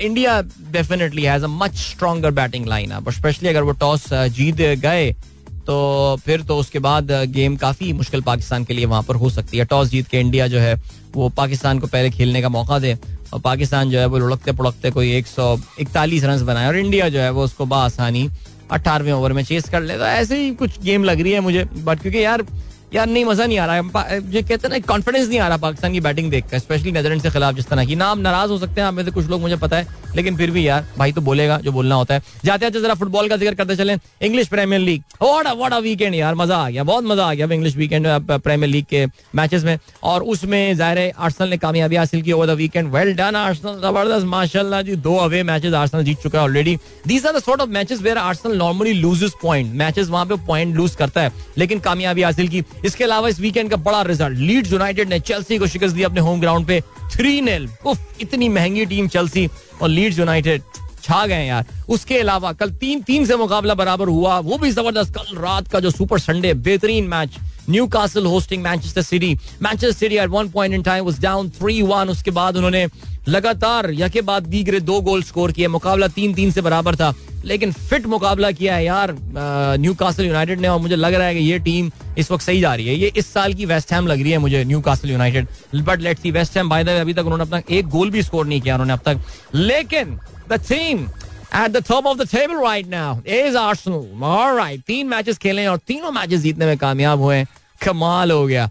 India definitely has a much stronger batting line अब स्पेशली अगर वो टॉस uh, जीत गए तो फिर तो उसके बाद गेम uh, काफ़ी मुश्किल पाकिस्तान के लिए वहाँ पर हो सकती है। टॉस जीत के इंडिया जो है वो पाकिस्तान को पहले खेलने का मौका दे और पाकिस्तान जो है वो लुढ़कते पुड़कते कोई एक सौ इकतालीस रन बनाए और इंडिया जो है वो उसको बासानी अठारहवें ओवर में चेस कर ले। तो ऐसे ही कुछ गेम लग रही है मुझे बट क्योंकि यार यार, नहीं, मज़ा नहीं आ रहा। है जो कहते ना कॉन्फिडेंस नहीं आ रहा पाकिस्तान की बैटिंग देखकर स्पेशली नेदरलैंड के खिलाफ जिस तरह की। ना आप नाराज़ हो सकते हैं आप में से, कुछ लोग, मुझे पता है, लेकिन फिर भी यार, भाई तो बोलेगा जो बोलना होता है। जाते जाते जरा फुटबॉल का ज़िक्र करते चले। English Premier League what what a weekend यार, मज़ा आ गया, बहुत मज़ा आ गया इंग्लिश वीकेंड प्रीमियर लीग के मैचेस में। और उसमें ज़ाहिर आर्सनल ने कामयाबी हासिल की over the weekend well done Arsenal ज़बरदस्त, माशाल्लाह जी, दो अवे मैचेस आर्सनल जीत चुका है already these are the sort of matches where Arsenal normally loses point matches वहाँ पे पॉइंट लूज करता है, लेकिन कामयाबी हासिल की। इसके अलावा इस वीकेंड का बड़ा रिज़ल्ट लीड्स यूनाइटेड ने चेल्सी को शिकस्त दी अपने होम ग्राउंड पे। थ्री नेल उफ, इतनी महँगी टीम चेल्सी और लीड्स यूनाइटेड छा गए यार। उसके अलावा कल तीन तीन से मुकाबला बराबर हुआ। वो भी ज़बरदस्त। कल रात का जो सुपर संडे बेहतरीन match Newcastle hosting Manchester City Manchester City at one point in time was down three one उसके बाद उन्होंने लगातार यके बाद दीगरे दो गोल स्कोर किए। मुकाबला तीन तीन से बराबर था। लेकिन फिट मुकाबला किया है यार न्यू कासल यूनाइटेड ने, और मुझे लग रहा है कि ये टीम इस वक्त सही जा रही है। ये इस साल की वेस्ट हैम लग रही है मुझे Newcastle United but let's see West Ham by the way अभी तक उन्होंने अपना एक गोल भी स्कोर नहीं किया, उन्होंने अब तक। लेकिन the team at the top of the table right now is Arsenal alright तीन मैचेस खेले और तीनों मैचेस जीतने में कामयाब हुए कमाल हो गया।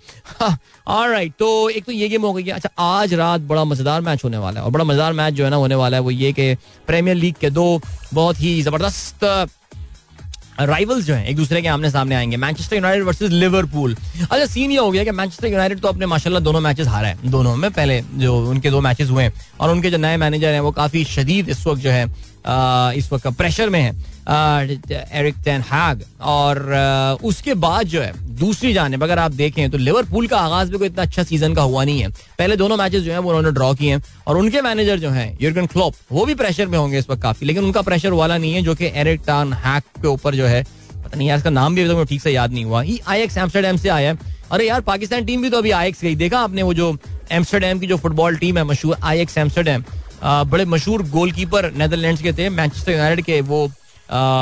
राइट तो एक तो ये गेम हो गई अच्छा आज रात बड़ा मज़ेदार मैच होने वाला है और बड़ा मज़ेदार मैच जो है ना होने वाला है वो ये कि प्रीमियर लीग के दो बहुत ही ज़बरदस्त राइवल्स जो हैं एक दूसरे के आमने सामने आएँगे। मैनचेस्टर यूनाइटेड वर्सेस लिवरपूल अच्छा सीन ये हो गया कि मैनचेस्टर यूनाइटेड तो अपने माशाल्लाह दोनों मैचेस हारा है। दोनों में पहले जो उनके दो मैचेस हुए हैं और उनके जो नए मैनेजर हैं वो काफ़ी शदीद इस वक्त जो है इस वक्त प्रेशर में है। एरिक टेन हैग और उसके बाद जो है, दूसरी जानब, अगर आप देखें तो लिवरपूल का आगाज़ भी कोई इतना अच्छा सीज़न का हुआ नहीं है। पहले दोनों मैचेस जो है, वो उन्होंने ड्रॉ किए हैं और उनके मैनेजर जो है यूर्गन क्लॉप वो भी प्रेशर में होंगे इस वक्त काफ़ी, लेकिन उनका प्रेशर वाला नहीं है, जो कि एरिक टन हैक के ऊपर जो है, पता नहीं यार, इसका नाम भी अभी तक ठीक से याद नहीं हुआ। ही आई एक्स एम्स्टरडेम से आया है। अरे यार, पाकिस्तान टीम भी तो अभी आई एक्स गई। देखा आपने वो जो एम्स्टरडेम की जो फुटबॉल टीम है, मशहूर आई एक्स एम्स्टरडेम बड़े मशहूर गोलकीपर नेदरलैंड्स के थे, मैनचेस्टर यूनाइटेड के, वो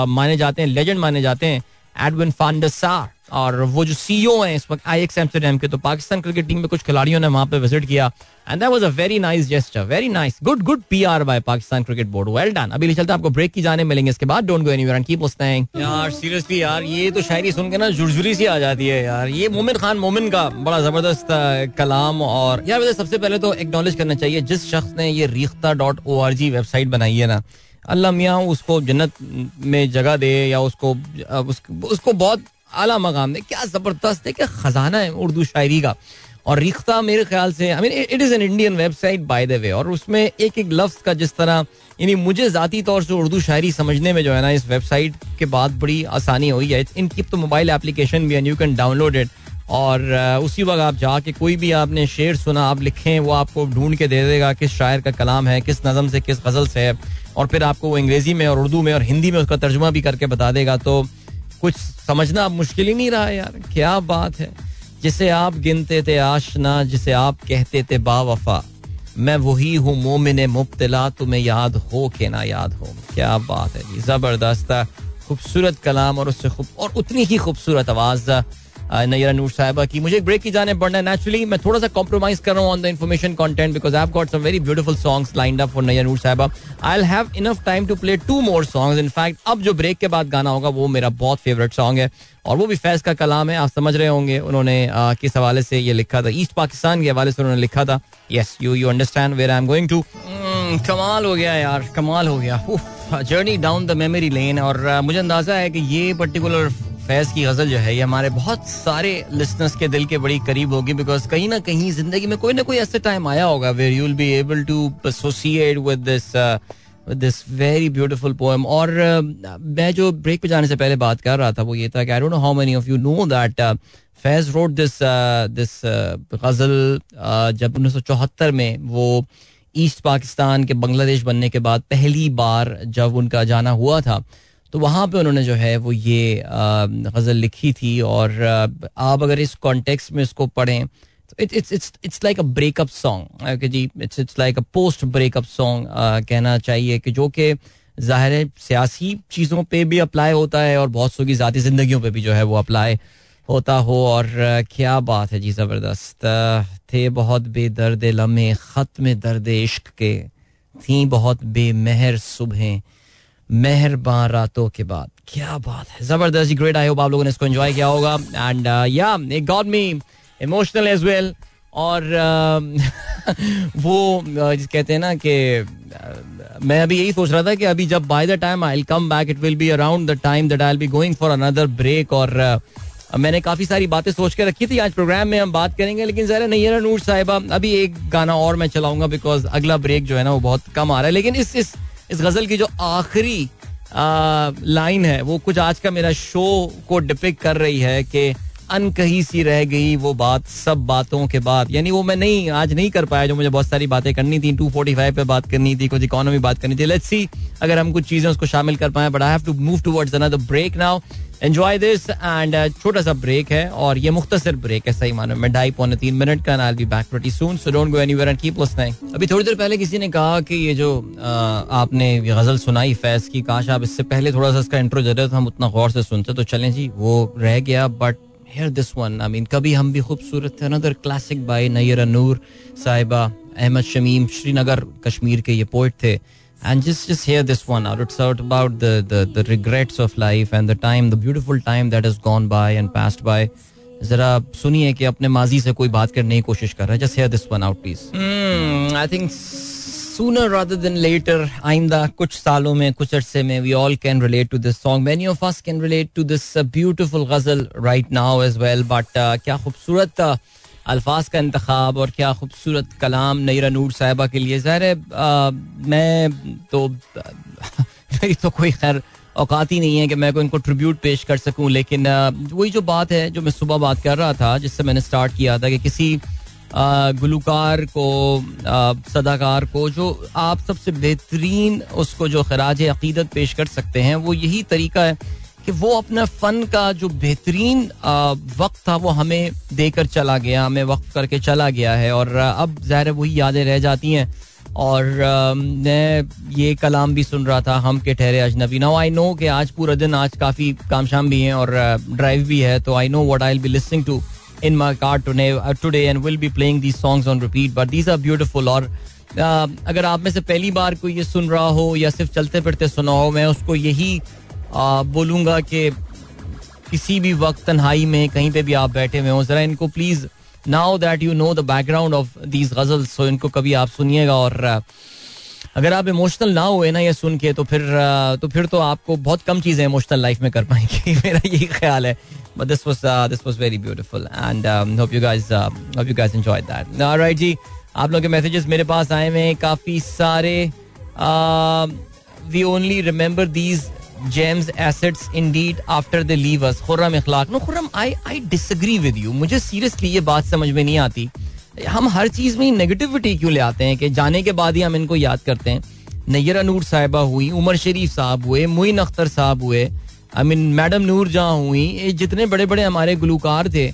माने जाते हैं, लेजेंड माने जाते हैं, एडविन फांडसार और वो जो सीईओ हैं इस वक्त आई एक्स एम्स्टरडेम के तो पाकिस्तान क्रिकेट टीम में कुछ खिलाड़ियों ने वहाँ पे विज़िट किया। And that was a very nice gesture very nice good good PR by Pakistan cricket board well done अभी चलते आपको ब्रेक की जाने मिलेंगे इसके बाद। Don't go anywhere and keep listening यार सीरियसली यार, ये तो शायरी सुन के ना जुरजुरी सी आ जाती है यार। ये मोमिन खान, मोमिन का बड़ा ज़बरदस्त कलाम और यार, वैसे सबसे पहले तो एक्नॉलेज करना चाहिए, जिस शख्स ने ये Rekhta dot O R G website बनाई है ना, अल्लाह मियाँ उसको जन्नत में जगह दे या उसको उसको बहुत आला मकाम दे क्या ज़बरदस्त है क्या खजाना है उर्दू शायरी का। और रिख्ता मेरे ख्याल से I mean it is an Indian website by the way और उसमें एक एक लफ्ज़ का जिस तरह, यानी मुझे ज़ाती तौर से उर्दू शायरी समझने में जो है ना, इस वेबसाइट के बाद बड़ी आसानी हुई है। इनकी तो मोबाइल एप्लीकेशन भी है यू कैन डाउनलोड इट और उसी वक्त आप जाके कोई भी आपने शेर सुना, आप लिखें, वो आपको ढूंढ के दे देगा किस शायर का कलाम है, किस नज़म से, किस गज़ल से है। और फिर आपको वो अंग्रेज़ी में और उर्दू में और हिंदी में उसका तर्जुमा भी करके बता देगा। तो कुछ समझना मुश्किल ही नहीं रहा यार। क्या बात है। जिसे आप गिनते थे आशना, जिसे आप कहते थे बावफा, मैं वही हूँ मोमिन मुबतला, तुम्हें याद हो के ना याद हो। क्या बात है। ज़बरदस्त खूबसूरत कलाम और उससे खूब और उतनी ही खूबसूरत आवाज़ नैरा नूर साहिबा की। मुझे ब्रेक की जाने पड़ना है। नेचुरली मैं थोड़ा सा कॉम्प्रोमाइज कर रहा हूँ on the information content because I got some very beautiful songs lined up for Nayyara Noor Sahiba. I have enough time to play two more songs in fact अब जो ब्रेक के बाद गाना होगा वो मेरा बहुत फेवरेट सॉन्ग है। और वो भी फैज का कलाम है आप समझ रहे होंगे। उन्होंने आ, किस हवाले से ये लिखा था? ईस्ट पाकिस्तान के हवाले से उन्होंने लिखा था। Yes you you understand where I am going to कमाल हो गया यार कमाल हो गया। Journey down the memory lane और मुझे अंदाज़ा है कि ये पर्टिकुलर फैज की गज़ल जो है ये हमारे बहुत सारे लिसनर्स के दिल के बड़ी करीब होगी बिकॉज़ कहीं ना कहीं ज़िंदगी में कोई ना कोई ऐसा टाइम आया होगा where you will be able to associate with this this very beautiful poem और uh, मैं जो ब्रेक पे जाने से पहले बात कर रहा था वो ये था कि I don't know how many of you know that Faiz wrote this this ghazal जब उन्नीस सौ चौहत्तर में वो ईस्ट पाकिस्तान के बांग्लादेश बनने के बाद पहली बार जब उनका जाना हुआ था तो वहाँ पे उन्होंने जो है वो ये गज़ल लिखी थी और आप अगर इस कॉन्टेक्स्ट में इसको पढ़ें तो it's it's it's like a breakup song ji it's it's like a post breakup song कहना चाहिए कि जो कि ज़ाहिर सियासी चीज़ों पे भी अप्लाई होता है और बहुत सौ की ज़ाती ज़िंदगियों पे भी जो है वो अप्लाई होता हो और क्या बात है जी ज़बरदस्त थे बहुत बेदर्द लम्हे ख़त में दर्द इश्क के, थी बहुत बेमहर सुबह मेहरबान रातों के बाद। क्या बात है। ज़बरदस्त जी ग्रेट आई होप आप लोगों ने इसको एंजॉय किया होगा। एंड या it got me emotional as well और uh, (laughs) वो uh, कहते हैं ना कि uh, मैं अभी यही सोच रहा था कि अभी जब by the time I come back it will be around the time that I be going for another break और मैंने काफ़ी सारी बातें सोच के रखी थी। आज प्रोग्राम में हम बात करेंगे लेकिन जरा नैरा नूर साहिबा अभी एक गाना और मैं चलाऊँगा बिकॉज़ अगला ब्रेक जो है ना वो बहुत कम आ रहा है। लेकिन इस इस इस गज़ल की जो आखिरी लाइन है, वो कुछ आज का मेरा शो को डिपिक कर रही है कि अनकही सी रह गई वो बात, सब बातों के बाद। यानी वो मैं नहीं, आज नहीं कर पाया जो मुझे बहुत सारी बातें करनी थी। टू फोर्टी फाइव पे बात करनी थी, कुछ इकोनॉमी बात करनी थी। लेट्स सी अगर हम कुछ चीज़ें उसको शामिल कर पाए but I have to move towards another break now enjoy this and छोटा सा ब्रेक है और ये मुख्तसर ब्रेक है, सही मानो। में ढाई पौने तीन मिनट का I be back pretty soon so don't go anywhere and keep listening अभी थोड़ी देर पहले किसी ने कहा कि ये जो आपने गज़ल सुनाई, फैज की, काश आप इससे पहले थोड़ा सा इसका इंट्रो ज़रूरत हम उतना गौर से सुनते तो चलें जी, वो रह गया but hear this one I mean कभी हम भी खूबसूरत थे another classic by Nayyar Noor, Sahiba Ahmed Shamim, Srinagar, Kashmir के ये पोइट थे। and just just hear this one out it's out about the, the the regrets of life and the time the beautiful time that has gone by and passed by जरा सुनिए कि अपने माजी से कोई बात करने की कोशिश कर रहा है just hear this one out please I think sooner rather than later आइंदा कुछ सालों में कुछ अरसे में we all can relate to this song many of us can relate to this uh, beautiful ghazal right now as well but uh, क्या खूबसूरत uh, अल्फाज का इंतखब और क्या खूबसूरत कलाम नईरा नूर साहिबा के लिए। ज़ाहिर है मैं तो (laughs) मेरी तो कोई खैर औकात ही नहीं है कि मैं को इनको ट्रिब्यूट पेश कर सकूँ, लेकिन वही जो बात है, जो मैं सुबह बात कर रहा था, जिससे मैंने स्टार्ट किया था कि किसी गुलकार को सदाकार को, जो आप सबसे बेहतरीन उसको जो खराज अकीदत पेश कर सकते हैं, वो यही तरीका है कि वो अपना फन का जो बेहतरीन वक्त था वो हमें देकर चला गया, हमें वक्त करके चला गया है। और अब ज़ाहिर वही यादें रह जाती हैं। और मैं ये कलाम भी सुन रहा था, हम के ठहरे अजनबी। नाउ आई नो कि आज पूरा दिन आज काफ़ी काम शाम भी हैं और ड्राइव भी है तो I know what I be listening to in my car today and will be playing these songs on repeat but these are beautiful और अगर आप में से पहली बार कोई ये सुन रहा हो या सिर्फ़ चलते फिरते सुना हो, मैं उसको यही बोलूँगा कि किसी भी वक्त तन्हाई में कहीं पे भी आप बैठे हुए हो, ज़रा इनको please now that you know the background of these ghazal so इनको कभी आप सुनिएगा और अगर आप इमोशनल ना हुए ना ये सुन के तो फिर तो फिर तो आपको बहुत कम चीज़ें इमोशनल लाइफ में कर पाएँगी। (laughs) मेरा यही ख्याल है। But this was this was very beautiful and hope you hope you enjoyed that जी, आप लोगों के मैसेजेस मेरे पास आए हुए हैं। काफ़ी सारे we only remember these gems assets indeed after the leave us Khurram Ikhlaq no Khurram I I disagree with you मुझे सीरियसली ये बात समझ में नहीं आती। हम हर चीज़ में नेगेटिविटी क्यों ले आते हैं कि जाने के बाद ही हम इनको याद करते हैं? नैयर नूर साहिबा हुई उमर शरीफ साहब हुए मुइन अख्तर साहब हुए आई मीन मैडम नूर जहाँ हुई जितने बड़े बड़े हमारे गुलकार थे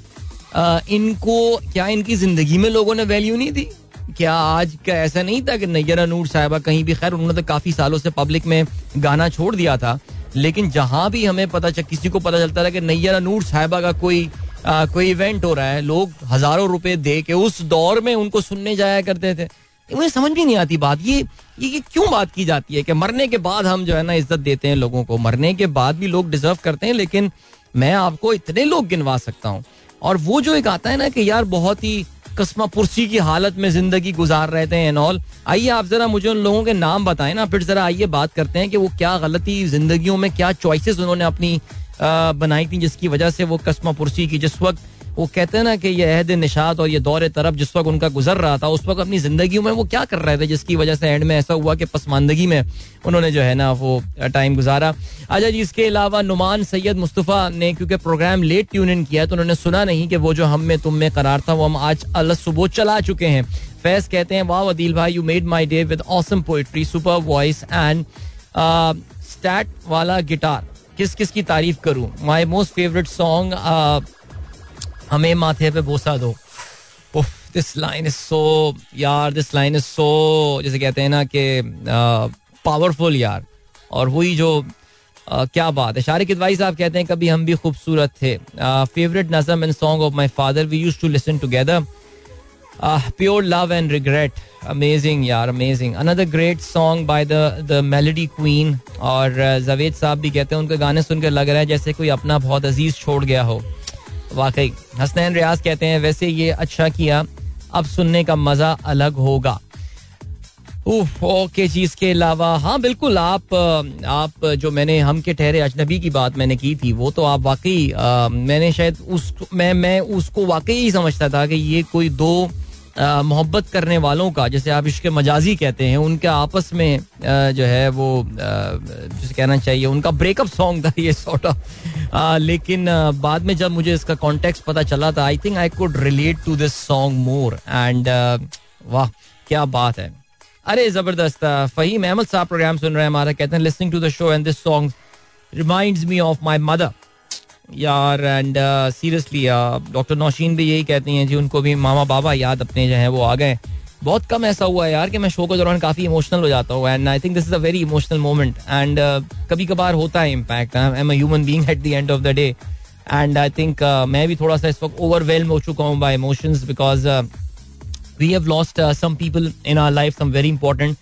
आ, इनको क्या इनकी ज़िंदगी में लोगों ने वैल्यू नहीं दी? क्या आज का ऐसा नहीं था कि नैयर नूर साहिबा कहीं भी खैर उन्होंने तो काफ़ी सालों से पब्लिक में गाना छोड़ दिया था? लेकिन जहाँ भी हमें पता चल किसी को पता चलता था कि नैयर नूर साहिबा का कोई आ, कोई इवेंट हो रहा है लोग हज़ारों रुपए दे के उस दौर में उनको सुनने जाया करते थे। मुझे समझ भी नहीं आती बात। ये ये, ये क्यों बात की जाती है कि मरने के बाद हम जो है ना इज़्ज़त देते हैं लोगों को? मरने के बाद भी लोग डिजर्व करते हैं लेकिन मैं आपको इतने लोग गिनवा सकता हूँ। और वो जो एक आता है ना कि यार बहुत ही कस्मा पुरसी की हालत में ज़िंदगी गुजार रहे थे एंड ऑल आइए आप जरा मुझे उन लोगों के नाम बताएँ ना, फिर जरा आइए बात करते हैं कि वो क्या गलती जिंदगियों में, क्या चॉइसेस उन्होंने अपनी बनाई थी जिसकी वजह से वो कस्मा पुरसी की, जिस वक्त वो कहते हैं ना कि ये अहद निशात और ये दौर तरफ़ जिस वक्त उनका गुजर रहा था, उस वक्त अपनी ज़िंदगी में वो क्या कर रहे थे, जिसकी वजह से एंड में ऐसा हुआ कि पसमानदगी में उन्होंने जो है ना वो टाइम गुजारा। अच्छा जी, इसके अलावा नुमान सैयद मुस्तफ़ा ने, क्योंकि प्रोग्राम लेट ट्यून इन किया तो उन्होंने सुना नहीं कि वो जो हम में, तुम में करार था, वो हम आज अल सुबह चला चुके हैं। फैज कहते हैं, वाह अदील भाई you made my day with awesome poetry super voice and stat वाला गिटार किस किस की तारीफ़ करूँ? माई मोस्ट फेवरेट सॉन्ग हमें माथे पे बोसा दो। दिस लाइन इज़ सो यार दिस लाइन इज़ सो जैसे कहते हैं ना कि पावरफुल यार। और वही जो Uh, क्या बात है। शारिक इदवाई साहब कहते हैं कभी हम भी खूबसूरत थे। Favourite nazm and song of my father we use to listen together pure love and regret amazing यार amazing another great song by the the melody queen और जवेद साहब भी कहते हैं उनके गाने सुनकर लग रहा है जैसे कोई अपना बहुत अज़ीज़ छोड़ गया हो। वाकई, हसनैन रियाज कहते हैं, वैसे ये अच्छा किया, अब सुनने का मज़ा अलग होगा। ओके चीज़ के अलावा हाँ बिल्कुल, आप आप जो मैंने हम के ठहरे अजनबी की बात मैंने की थी, वो तो आप वाकई मैंने शायद उस, मैं मैं उसको वाकई ही समझता था कि ये कोई दो मोहब्बत करने वालों का, जैसे आप इश्क मजाजी कहते हैं, उनके आपस में जो है वो जिसे कहना चाहिए, उनका ब्रेकअप सॉन्ग था ये सॉर्ट ऑफ़ लेकिन बाद में जब मुझे इसका कॉन्टेक्स्ट पता चला था I think I could relate to this song more and वाह, क्या बात है। अरे, ज़बरदस्त फहीम अहमद साहब प्रोग्राम सुन रहे हैं हमारा, कहते हैं listening to the show and this song reminds me of my mother यार एंड सीरियसली डॉक्टर नौशीन भी यही कहती हैं, जी, उनको भी मामा बाबा याद अपने जो है, वो आ गए बहुत कम ऐसा हुआ है यार कि मैं शो के दौरान काफ़ी इमोशनल हो जाता हूँ and I think this is a very emotional moment and कभी कभार होता है impact I am human being at the end of the day and I think मैं भी थोड़ा सा इस वक्त ओवरवेलम हो चुका हूँ by emotions because we have lost some people in our life some very important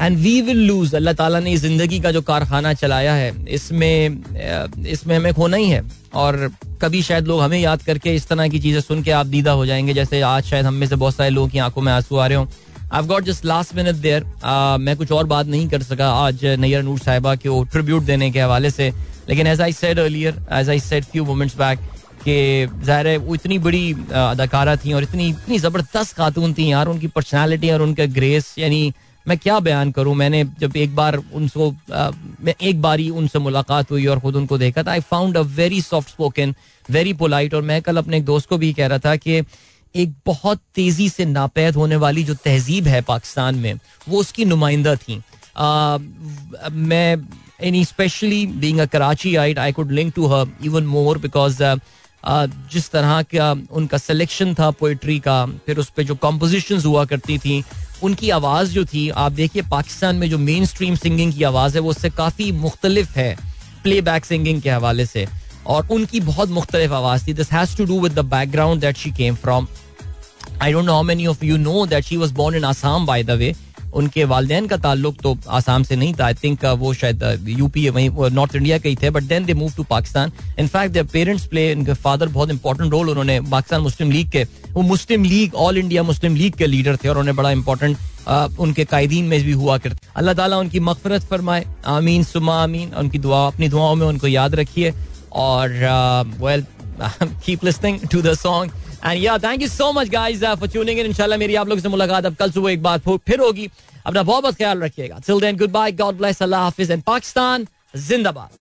and we will lose अल्लाह ताला ने ज़िंदगी का जो कारखाना चलाया है, इसमें इसमें हमें खोना ही है। और कभी शायद लोग हमें याद करके इस तरह की चीज़ें सुन के आप दीदा हो जाएँगे, जैसे आज शायद हम में से बहुत सारे लोगों की आँखों में आँसू आ रहे हो। I got just last minute there मैं कुछ और बात नहीं कर सका आज नैयर नूर साहिबा को ट्रिब्यूट देने के हवाले से। लेकिन as I said earlier as I said few moments back कि ज़ाहिर है वो इतनी बड़ी अदाकारा थी और इतनी इतनी ज़बरदस्त खातून थी यार, उनकी पर्सनैलिटी और उनका ग्रेस यानी मैं क्या बयान करूँ? मैंने जब एक बार उनको एक बार ही उनसे मुलाकात हुई और खुद उनको देखा था I found a very soft spoken very polite और मैं कल अपने एक दोस्त को भी कह रहा था कि एक बहुत तेज़ी से नापैद होने वाली जो तहजीब है पाकिस्तान में, वो उसकी नुमाइंदा थी। मैं and specially being a Karachiite I could link to her even more because जिस तरह का उनका सिलेक्शन था पोइट्री का, फिर उस पर जो कॉम्पोजिशन हुआ करती थी, उनकी आवाज़ जो थी, आप देखिए पाकिस्तान में जो मेन स्ट्रीम सिंगिंग की आवाज़ है, वो उससे काफ़ी मुख्तलिफ़ है प्ले बैक सिंगिंग के हवाले से। और उनकी बहुत मुख्तलिफ़ आवाज़ थी। This has to do with the background that she came from I don't know how many of you know that she was born in Assam by the way उनके वालदेन का ताल्लुक तो आसाम से नहीं था। आई थिंक uh, वो शायद यूपी uh, वहीं नॉर्थ इंडिया के ही थे but then they move to Pakistan in fact their parents play इनके फादर बहुत इंपॉर्टेंट रोल उन्होंने पाकिस्तान मुस्लिम लीग के वो Muslim League all India Muslim League के लीडर थे और उन्होंने बड़ा इंपॉर्टेंट uh, उनके कायदीन में भी हुआ करते। अल्लाह ताला उनकी मगफरत फरमाए। आमीन सुमा आमीन। उनकी दुआ अपनी दुआओं में उनको याद रखिए। और well keep listening to the song and yeah thank you so much guys for tuning in इंशाल्लाह मेरी आप लोगों से मुलाकात अब कल सुबह एक बार फिर होगी। अपना बहुत बहुत ख्याल रखिएगा। Till then good bye God bless अल्लाह हाफिज एंड पाकिस्तान जिंदाबाद